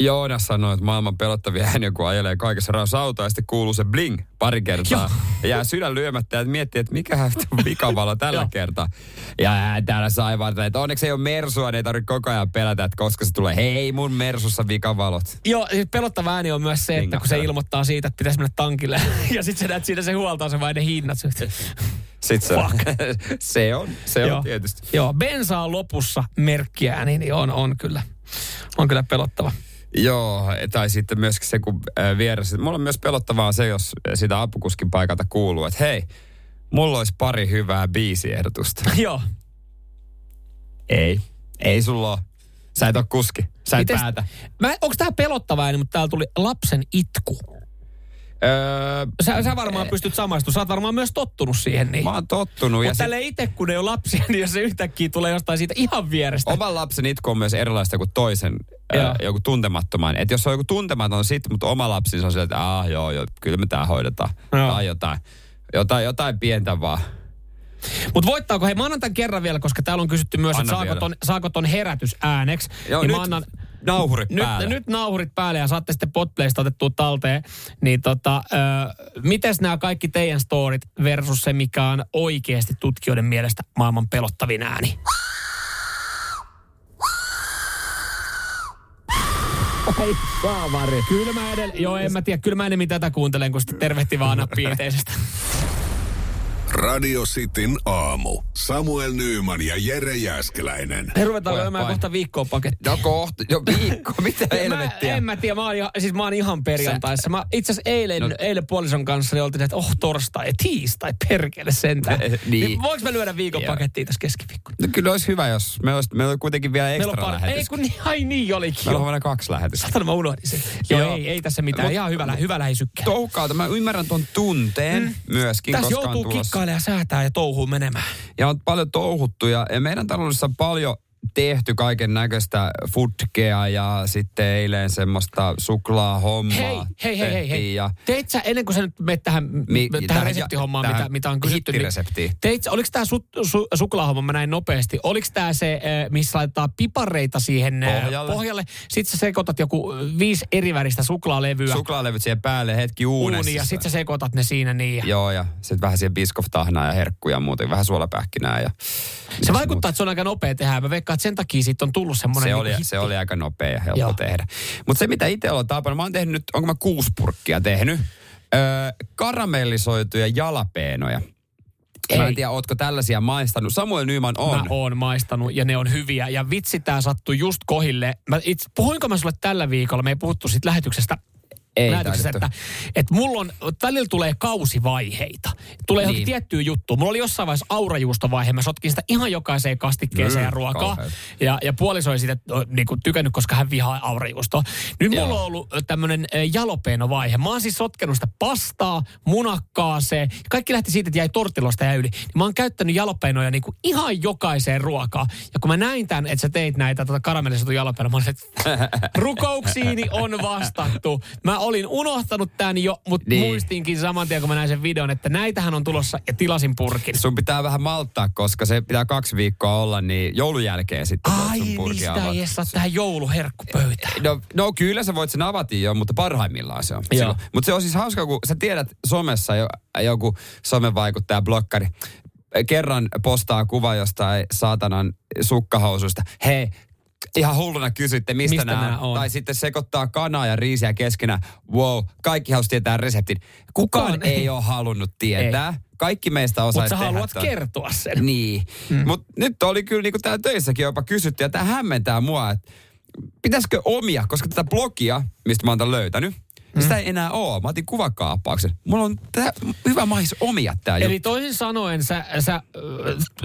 Speaker 2: Joonas sanoi, että maailman pelottavia ääniä, kun ajelee kaikessa rauhassa autoa, ja sitten kuuluu se bling pari kertaa. Ja jää sydän lyömättä ja miettii, että mikä vikavalo tällä
Speaker 3: Joo.
Speaker 2: kertaa. Ja ää, täällä sai varten, että onneksi ei ole mersua, niin ei tarvitse koko ajan pelätä, että koska se tulee, hei mun mersussa vikavalot.
Speaker 3: Joo, siis pelottava ääni on myös se, että kun se ilmoittaa siitä, että pitäisi mennä tankille. ja sitten se näet siinä se huoltaa se vain ne hinnat.
Speaker 2: Sitten se,
Speaker 3: Fuck.
Speaker 2: se on, se
Speaker 3: Joo.
Speaker 2: on tietysti.
Speaker 3: Joo, bensaa lopussa merkkiääni, niin on, on kyllä, on kyllä pelottava.
Speaker 2: Joo, tai sitten myöskin se, kun äh, vieressä. Mulla on myös pelottavaa se, jos sitä apukuskin paikalta kuuluu, että hei, mulla olisi pari hyvää biisiehdotusta.
Speaker 3: Joo.
Speaker 2: Ei. Ei sulla ole. Sä et ole kuski. Sä et
Speaker 3: Mites-
Speaker 2: päätä.
Speaker 3: Mä, onko tää pelottavaa mutta täällä tuli lapsen itku.
Speaker 2: Öö,
Speaker 3: Sä, sä varmaan pystyt samaistumaan. Sä oot varmaan myös tottunut siihen. Niin.
Speaker 2: mä oon tottunut. ja
Speaker 3: Mutta
Speaker 2: sit-
Speaker 3: tälle itse, kun ei ole lapsia, niin jos se yhtäkkiä tulee jostain siitä ihan vierestä.
Speaker 2: Oman lapsen itku on myös erilaista kuin toisen,
Speaker 3: Joo.
Speaker 2: ää, joku tuntemattoman. Et jos on joku tuntematon sit, mutta oma lapsi, se on sillä, että ah, joo, joo, kyllä me tää hoidetaan.
Speaker 3: Joo.
Speaker 2: Tai jotain, jotain, jotain pientä vaan.
Speaker 3: Mutta voittaako, hei mä annan tämän kerran vielä, koska täällä on kysytty myös, että
Speaker 2: Anna
Speaker 3: saako
Speaker 2: vielä.
Speaker 3: ton, saako ton herätys ääneksi.
Speaker 2: Joo,
Speaker 3: niin
Speaker 2: nyt
Speaker 3: mä annan,
Speaker 2: nauhurit
Speaker 3: nyt,
Speaker 2: päälle.
Speaker 3: nyt nauhurit päälle ja saatte sitten potplaysta otettua talteen. Niin tota, ö, mites nämä kaikki teidän storit versus se, mikä on oikeasti tutkijoiden mielestä maailman pelottavin ääni? Ai saavari. Kyllä mä edellä, joo en mä tiedä, kyllä mä enemmän tätä kuuntelen, kun sitä tervehtivää nappi eteisestä.
Speaker 1: Radio Cityn aamu. Samuel Nyyman ja Jere Jäskeläinen.
Speaker 3: Me ruvetaan lyömään kohta viikkoon pakettia.
Speaker 2: No kohta, jo viikko, mitä
Speaker 3: Mä,
Speaker 2: helvettiä.
Speaker 3: en mä tiedä, mä oon, ihan, siis mä oon ihan perjantaissa. Mä itse asiassa eilen, no. Eilen puolison kanssa niin oltiin, että oh torstai, tiistai, perkele sentään.
Speaker 2: Eh, niin.
Speaker 3: Voinko me lyödä viikon
Speaker 2: Joo.
Speaker 3: pakettiin tässä keskiviikkona?
Speaker 2: No kyllä olisi hyvä, jos meillä olisi, meillä on kuitenkin vielä ekstra
Speaker 3: pari. Ei
Speaker 2: lähetys.
Speaker 3: kun niin, ai niin olikin
Speaker 2: Meillä on huomenna kaksi lähetystä.
Speaker 3: Satana mä unohdin sen. Joo,
Speaker 2: Joo.
Speaker 3: ei, ei tässä mitään.
Speaker 2: Mut-
Speaker 3: ihan hyvä, hyvä lähisykkä.
Speaker 2: Touhukauta, mä ymmärrän ton tunteen mm. myöskin,
Speaker 3: Tässä
Speaker 2: koska
Speaker 3: joutuu
Speaker 2: on tulossa.
Speaker 3: Kikkailemaan ja säätää ja touhuun menemään.
Speaker 2: Ja on paljon touhuttu ja, meidän taloudessa on paljon tehty kaiken näköistä foodkea ja sitten eilen semmoista suklaahommaa.
Speaker 3: Hei, hei, hei, hei, hei.
Speaker 2: Ja
Speaker 3: Teit sä, ennen kuin sä nyt menet tähän,
Speaker 2: Mi-
Speaker 3: tähän,
Speaker 2: tähän-
Speaker 3: reseptihommaan,
Speaker 2: tähän
Speaker 3: mitä, mitä on kysytty.
Speaker 2: hittireseptiin.
Speaker 3: teit, oliko tämä su, su, suklaahomma, mä näin nopeasti, oliko tämä se, eh, missä laitetaan pipareita siihen eh,
Speaker 2: Pohjalle.
Speaker 3: pohjalle. Sitten sä sekoitat joku eh, viisi eriväristä suklaalevyä
Speaker 2: suklaalevyt siihen päälle hetki uunessa.
Speaker 3: uuniin ja sitten sä sekoitat ne siinä niin. Ja
Speaker 2: Joo, ja sitten vähän siihen biskoftahnaa ja herkkuja ja muuten, vähän suolapähkinää. Ja
Speaker 3: se vaikuttaa, että se on aika nopea tehdä. Mä veikkaan, että sen takia siitä on tullut semmoinen
Speaker 2: se,
Speaker 3: niinku
Speaker 2: oli,
Speaker 3: hitti.
Speaker 2: se oli aika nopea ja helppo
Speaker 3: Joo.
Speaker 2: Tehdä. Mutta se, mitä itse olen tapannut, mä oon tehnyt nyt, onko mä kuusi purkkia tehnyt, öö, karamellisoituja jalapeenoja. Mä
Speaker 3: Ei.
Speaker 2: en tiedä, ootko tällaisia maistanut. Samuel Nyman on.
Speaker 3: Mä oon maistanut ja ne on hyviä. Ja vitsi, tää sattui just kohille. Mä itse, puhuinko mä sulle tällä viikolla, me ei puhuttu siitä lähetyksestä,
Speaker 2: Ei
Speaker 3: lähetyksessä, että, että mulla on, välillä tulee kausivaiheita. Tulee niin. Tiettyä juttua. Mulla oli jossain vaiheessa aurajuustovaihe. Mä sotkin sitä ihan jokaiseen kastikkeeseen
Speaker 2: Mm,
Speaker 3: ja ruokaa. Ja, ja puoliso ei sitä niin kuin, tykännyt, koska hän vihaa aurajuustoa. Nyt
Speaker 2: Joo.
Speaker 3: mulla on ollut tämmöinen jalopeenovaihe. Mä oon siis sotkenut sitä pastaa, munakkaaseen. Kaikki lähti siitä, että jäi tortilosta ja yli. Niin mä oon käyttänyt jalopeenoja niin kuin ihan jokaiseen ruokaan. Ja kun mä näin tämän, että sä teit näitä tota karamellisotu jalopeenoja, mä olin, että rukouksiini on vastattu. Mä olin unohtanut tämän jo, mutta niin.
Speaker 2: Niin.
Speaker 3: muistinkin saman tien, kun mä näin sen videon, että näitähän on tulossa ja tilasin purkin.
Speaker 2: Sun pitää vähän malttaa, koska se pitää kaksi viikkoa olla, niin joulun jälkeen sitten
Speaker 3: Ai,
Speaker 2: sun
Speaker 3: niin
Speaker 2: purkia
Speaker 3: sitä ei saa tähän jouluherkkupöytään.
Speaker 2: No, no kyllä sä voit sen avata jo, mutta parhaimmillaan se on. Mutta se on siis hauska, kun sä tiedät somessa jo, joku somevaikuttaja, blokkari, kerran postaa kuva jostain saatanan sukkahousuista. Hei, ihan hulluna kysytte, mistä,
Speaker 3: Mistä
Speaker 2: nämä on. Tai sitten sekoittaa kanaa ja riisiä keskenään. Wow, kaikki halusi tietää reseptin. Kukaan,
Speaker 3: Kukaan
Speaker 2: ei
Speaker 3: ei.
Speaker 2: ole halunnut tietää. Kaikki meistä osaa
Speaker 3: Mutta sä haluat kertoa sen.
Speaker 2: Niin. Mm. Mutta nyt oli kyllä niin kuin täällä töissäkin jopa kysytty, ja tämä hämmentää mua, että pitäisikö omia, koska tätä blogia, mistä mä oon tän löytänyt, mm. sitä ei enää ole. Mä otin kuvakaappauksen. Mulla on tää, hyvä mahis omia tää
Speaker 3: Eli
Speaker 2: juttu.
Speaker 3: toisin sanoen, sä, sä, äh,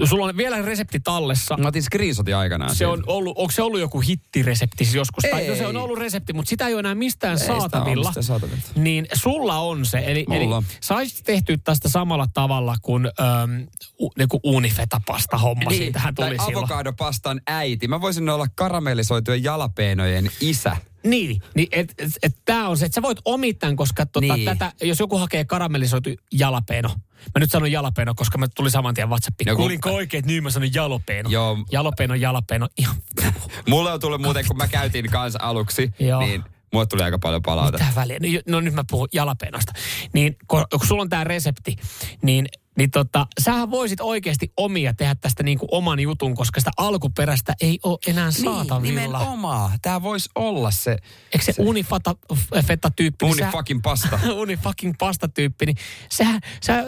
Speaker 3: sulla on vielä resepti tallessa.
Speaker 2: Mä otin screenshotin aikanaan.
Speaker 3: Se
Speaker 2: siitä.
Speaker 3: on ollut, onko se ollut joku hittiresepti siis joskus? Tai no se on
Speaker 2: Ei.
Speaker 3: ollut resepti, mutta sitä ei ole enää mistään
Speaker 2: Ei sitä
Speaker 3: saatavilla.
Speaker 2: mistään saatavilla.
Speaker 3: Niin sulla on se. Eli, eli
Speaker 2: Mulla on.
Speaker 3: saisit tehtyä tästä samalla tavalla kuin ähm, u, niinku unifetapasta homma niin, siitähän tuli
Speaker 2: tai
Speaker 3: silloin.
Speaker 2: avokadopastan äiti. Mä voisin olla karamellisoitujen jalapeenojen isä.
Speaker 3: Niin, niin että et, et tämä on se, että sä voit omittaa, koska tota,
Speaker 2: Niin.
Speaker 3: tätä, jos joku hakee karamellisoitu jalapeeno, mä nyt sanon jalapeeno, koska mä tuli saman tien WhatsAppiin.
Speaker 2: Joku-
Speaker 3: Kuulinko oikein, että niin mä sanon jalopeeno.
Speaker 2: Joo.
Speaker 3: Jalopeeno, jalapeeno, ihan
Speaker 2: Mulle on tullut muuten, kun mä käytin kanssa aluksi,
Speaker 3: Joo.
Speaker 2: niin mulle tuli aika paljon palautetta.
Speaker 3: Mitä väliä? No, no nyt mä puhun jalapeenosta. Niin kun, kun sulla on tämä resepti, niin Niin tota, sähän voisit oikeasti omia tehdä tästä niinku oman jutun, koska sitä alkuperäistä ei ole enää saatavilla.
Speaker 2: Niin, nimenomaan. Tämä voisi olla se...
Speaker 3: Eikö se, se unifata, feta tyyppi?
Speaker 2: Uni fucking pasta.
Speaker 3: uni fucking pasta tyyppi, niin sehän, sä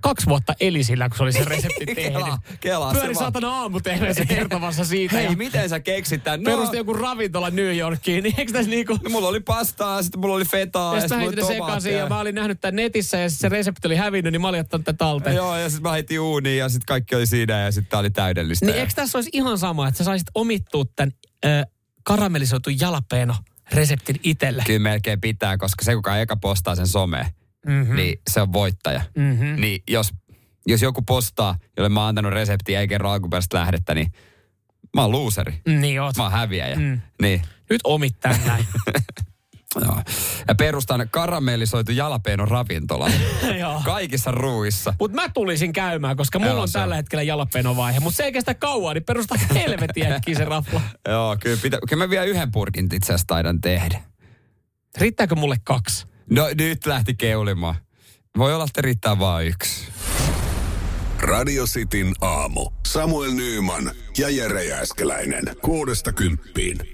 Speaker 3: kaksi vuotta eli sillä, kun se oli se resepti tehnyt.
Speaker 2: Kela, kela,
Speaker 3: Pyöri saatana aamu se kertomassa siitä.
Speaker 2: Hei,
Speaker 3: ja
Speaker 2: miten sä keksit tän? No,
Speaker 3: perusti joku ravintola New Yorkiin, niin eikö tässä niinku...
Speaker 2: no, mulla oli pastaa, sitten mulla oli fetaa,
Speaker 3: Ja sitten
Speaker 2: mulla oli
Speaker 3: sekaisin ja mä olin nähnyt tämän netissä ja se resepti oli hävinnyt, niin mä olin ottanut tämän talteen.
Speaker 2: Joo, ja sitten mä heitin uuniin ja sitten kaikki oli siinä ja sitten tää oli täydellistä.
Speaker 3: Niin
Speaker 2: Ja-
Speaker 3: eikö tässä olisi ihan sama, että sä saisit omittua tämän ö, karamellisoitu jalapeno reseptin itselle?
Speaker 2: Kyllä melkein pitää, koska se kuka eka postaa sen someen,
Speaker 3: Mhm.
Speaker 2: niin se on voittaja.
Speaker 3: Mhm.
Speaker 2: Niin jos, jos joku postaa, jolle mä oon antanut reseptiä ei kerro alkuperäistä lähdettä, niin mä oon looseri.
Speaker 3: Niin oot.
Speaker 2: Mä oon häviäjä.
Speaker 3: Mm.
Speaker 2: Niin.
Speaker 3: Nyt omit näin.
Speaker 2: Joo. Ja perustan karamellisoitu jalapeenon ravintola. Kaikissa ruuissa.
Speaker 3: Mutta mä tulisin käymään, koska mulla
Speaker 2: Joo, on
Speaker 3: tällä hetkellä jalapenovaihe. Mutta se ei kestä kauan, niin perusta helvetin äkkiä se rafla.
Speaker 2: Joo, kyllä, pitä, kyllä mä vielä yhden purkin itse asiassa taidan tehdä.
Speaker 3: Riittääkö mulle kaksi?
Speaker 2: No nyt lähti keulimaan. Voi olla, että riittää vaan yksi.
Speaker 1: Radio Cityn aamu. Samuel Nyyman ja Jere Jääskeläinen. Kuudesta kymppiin.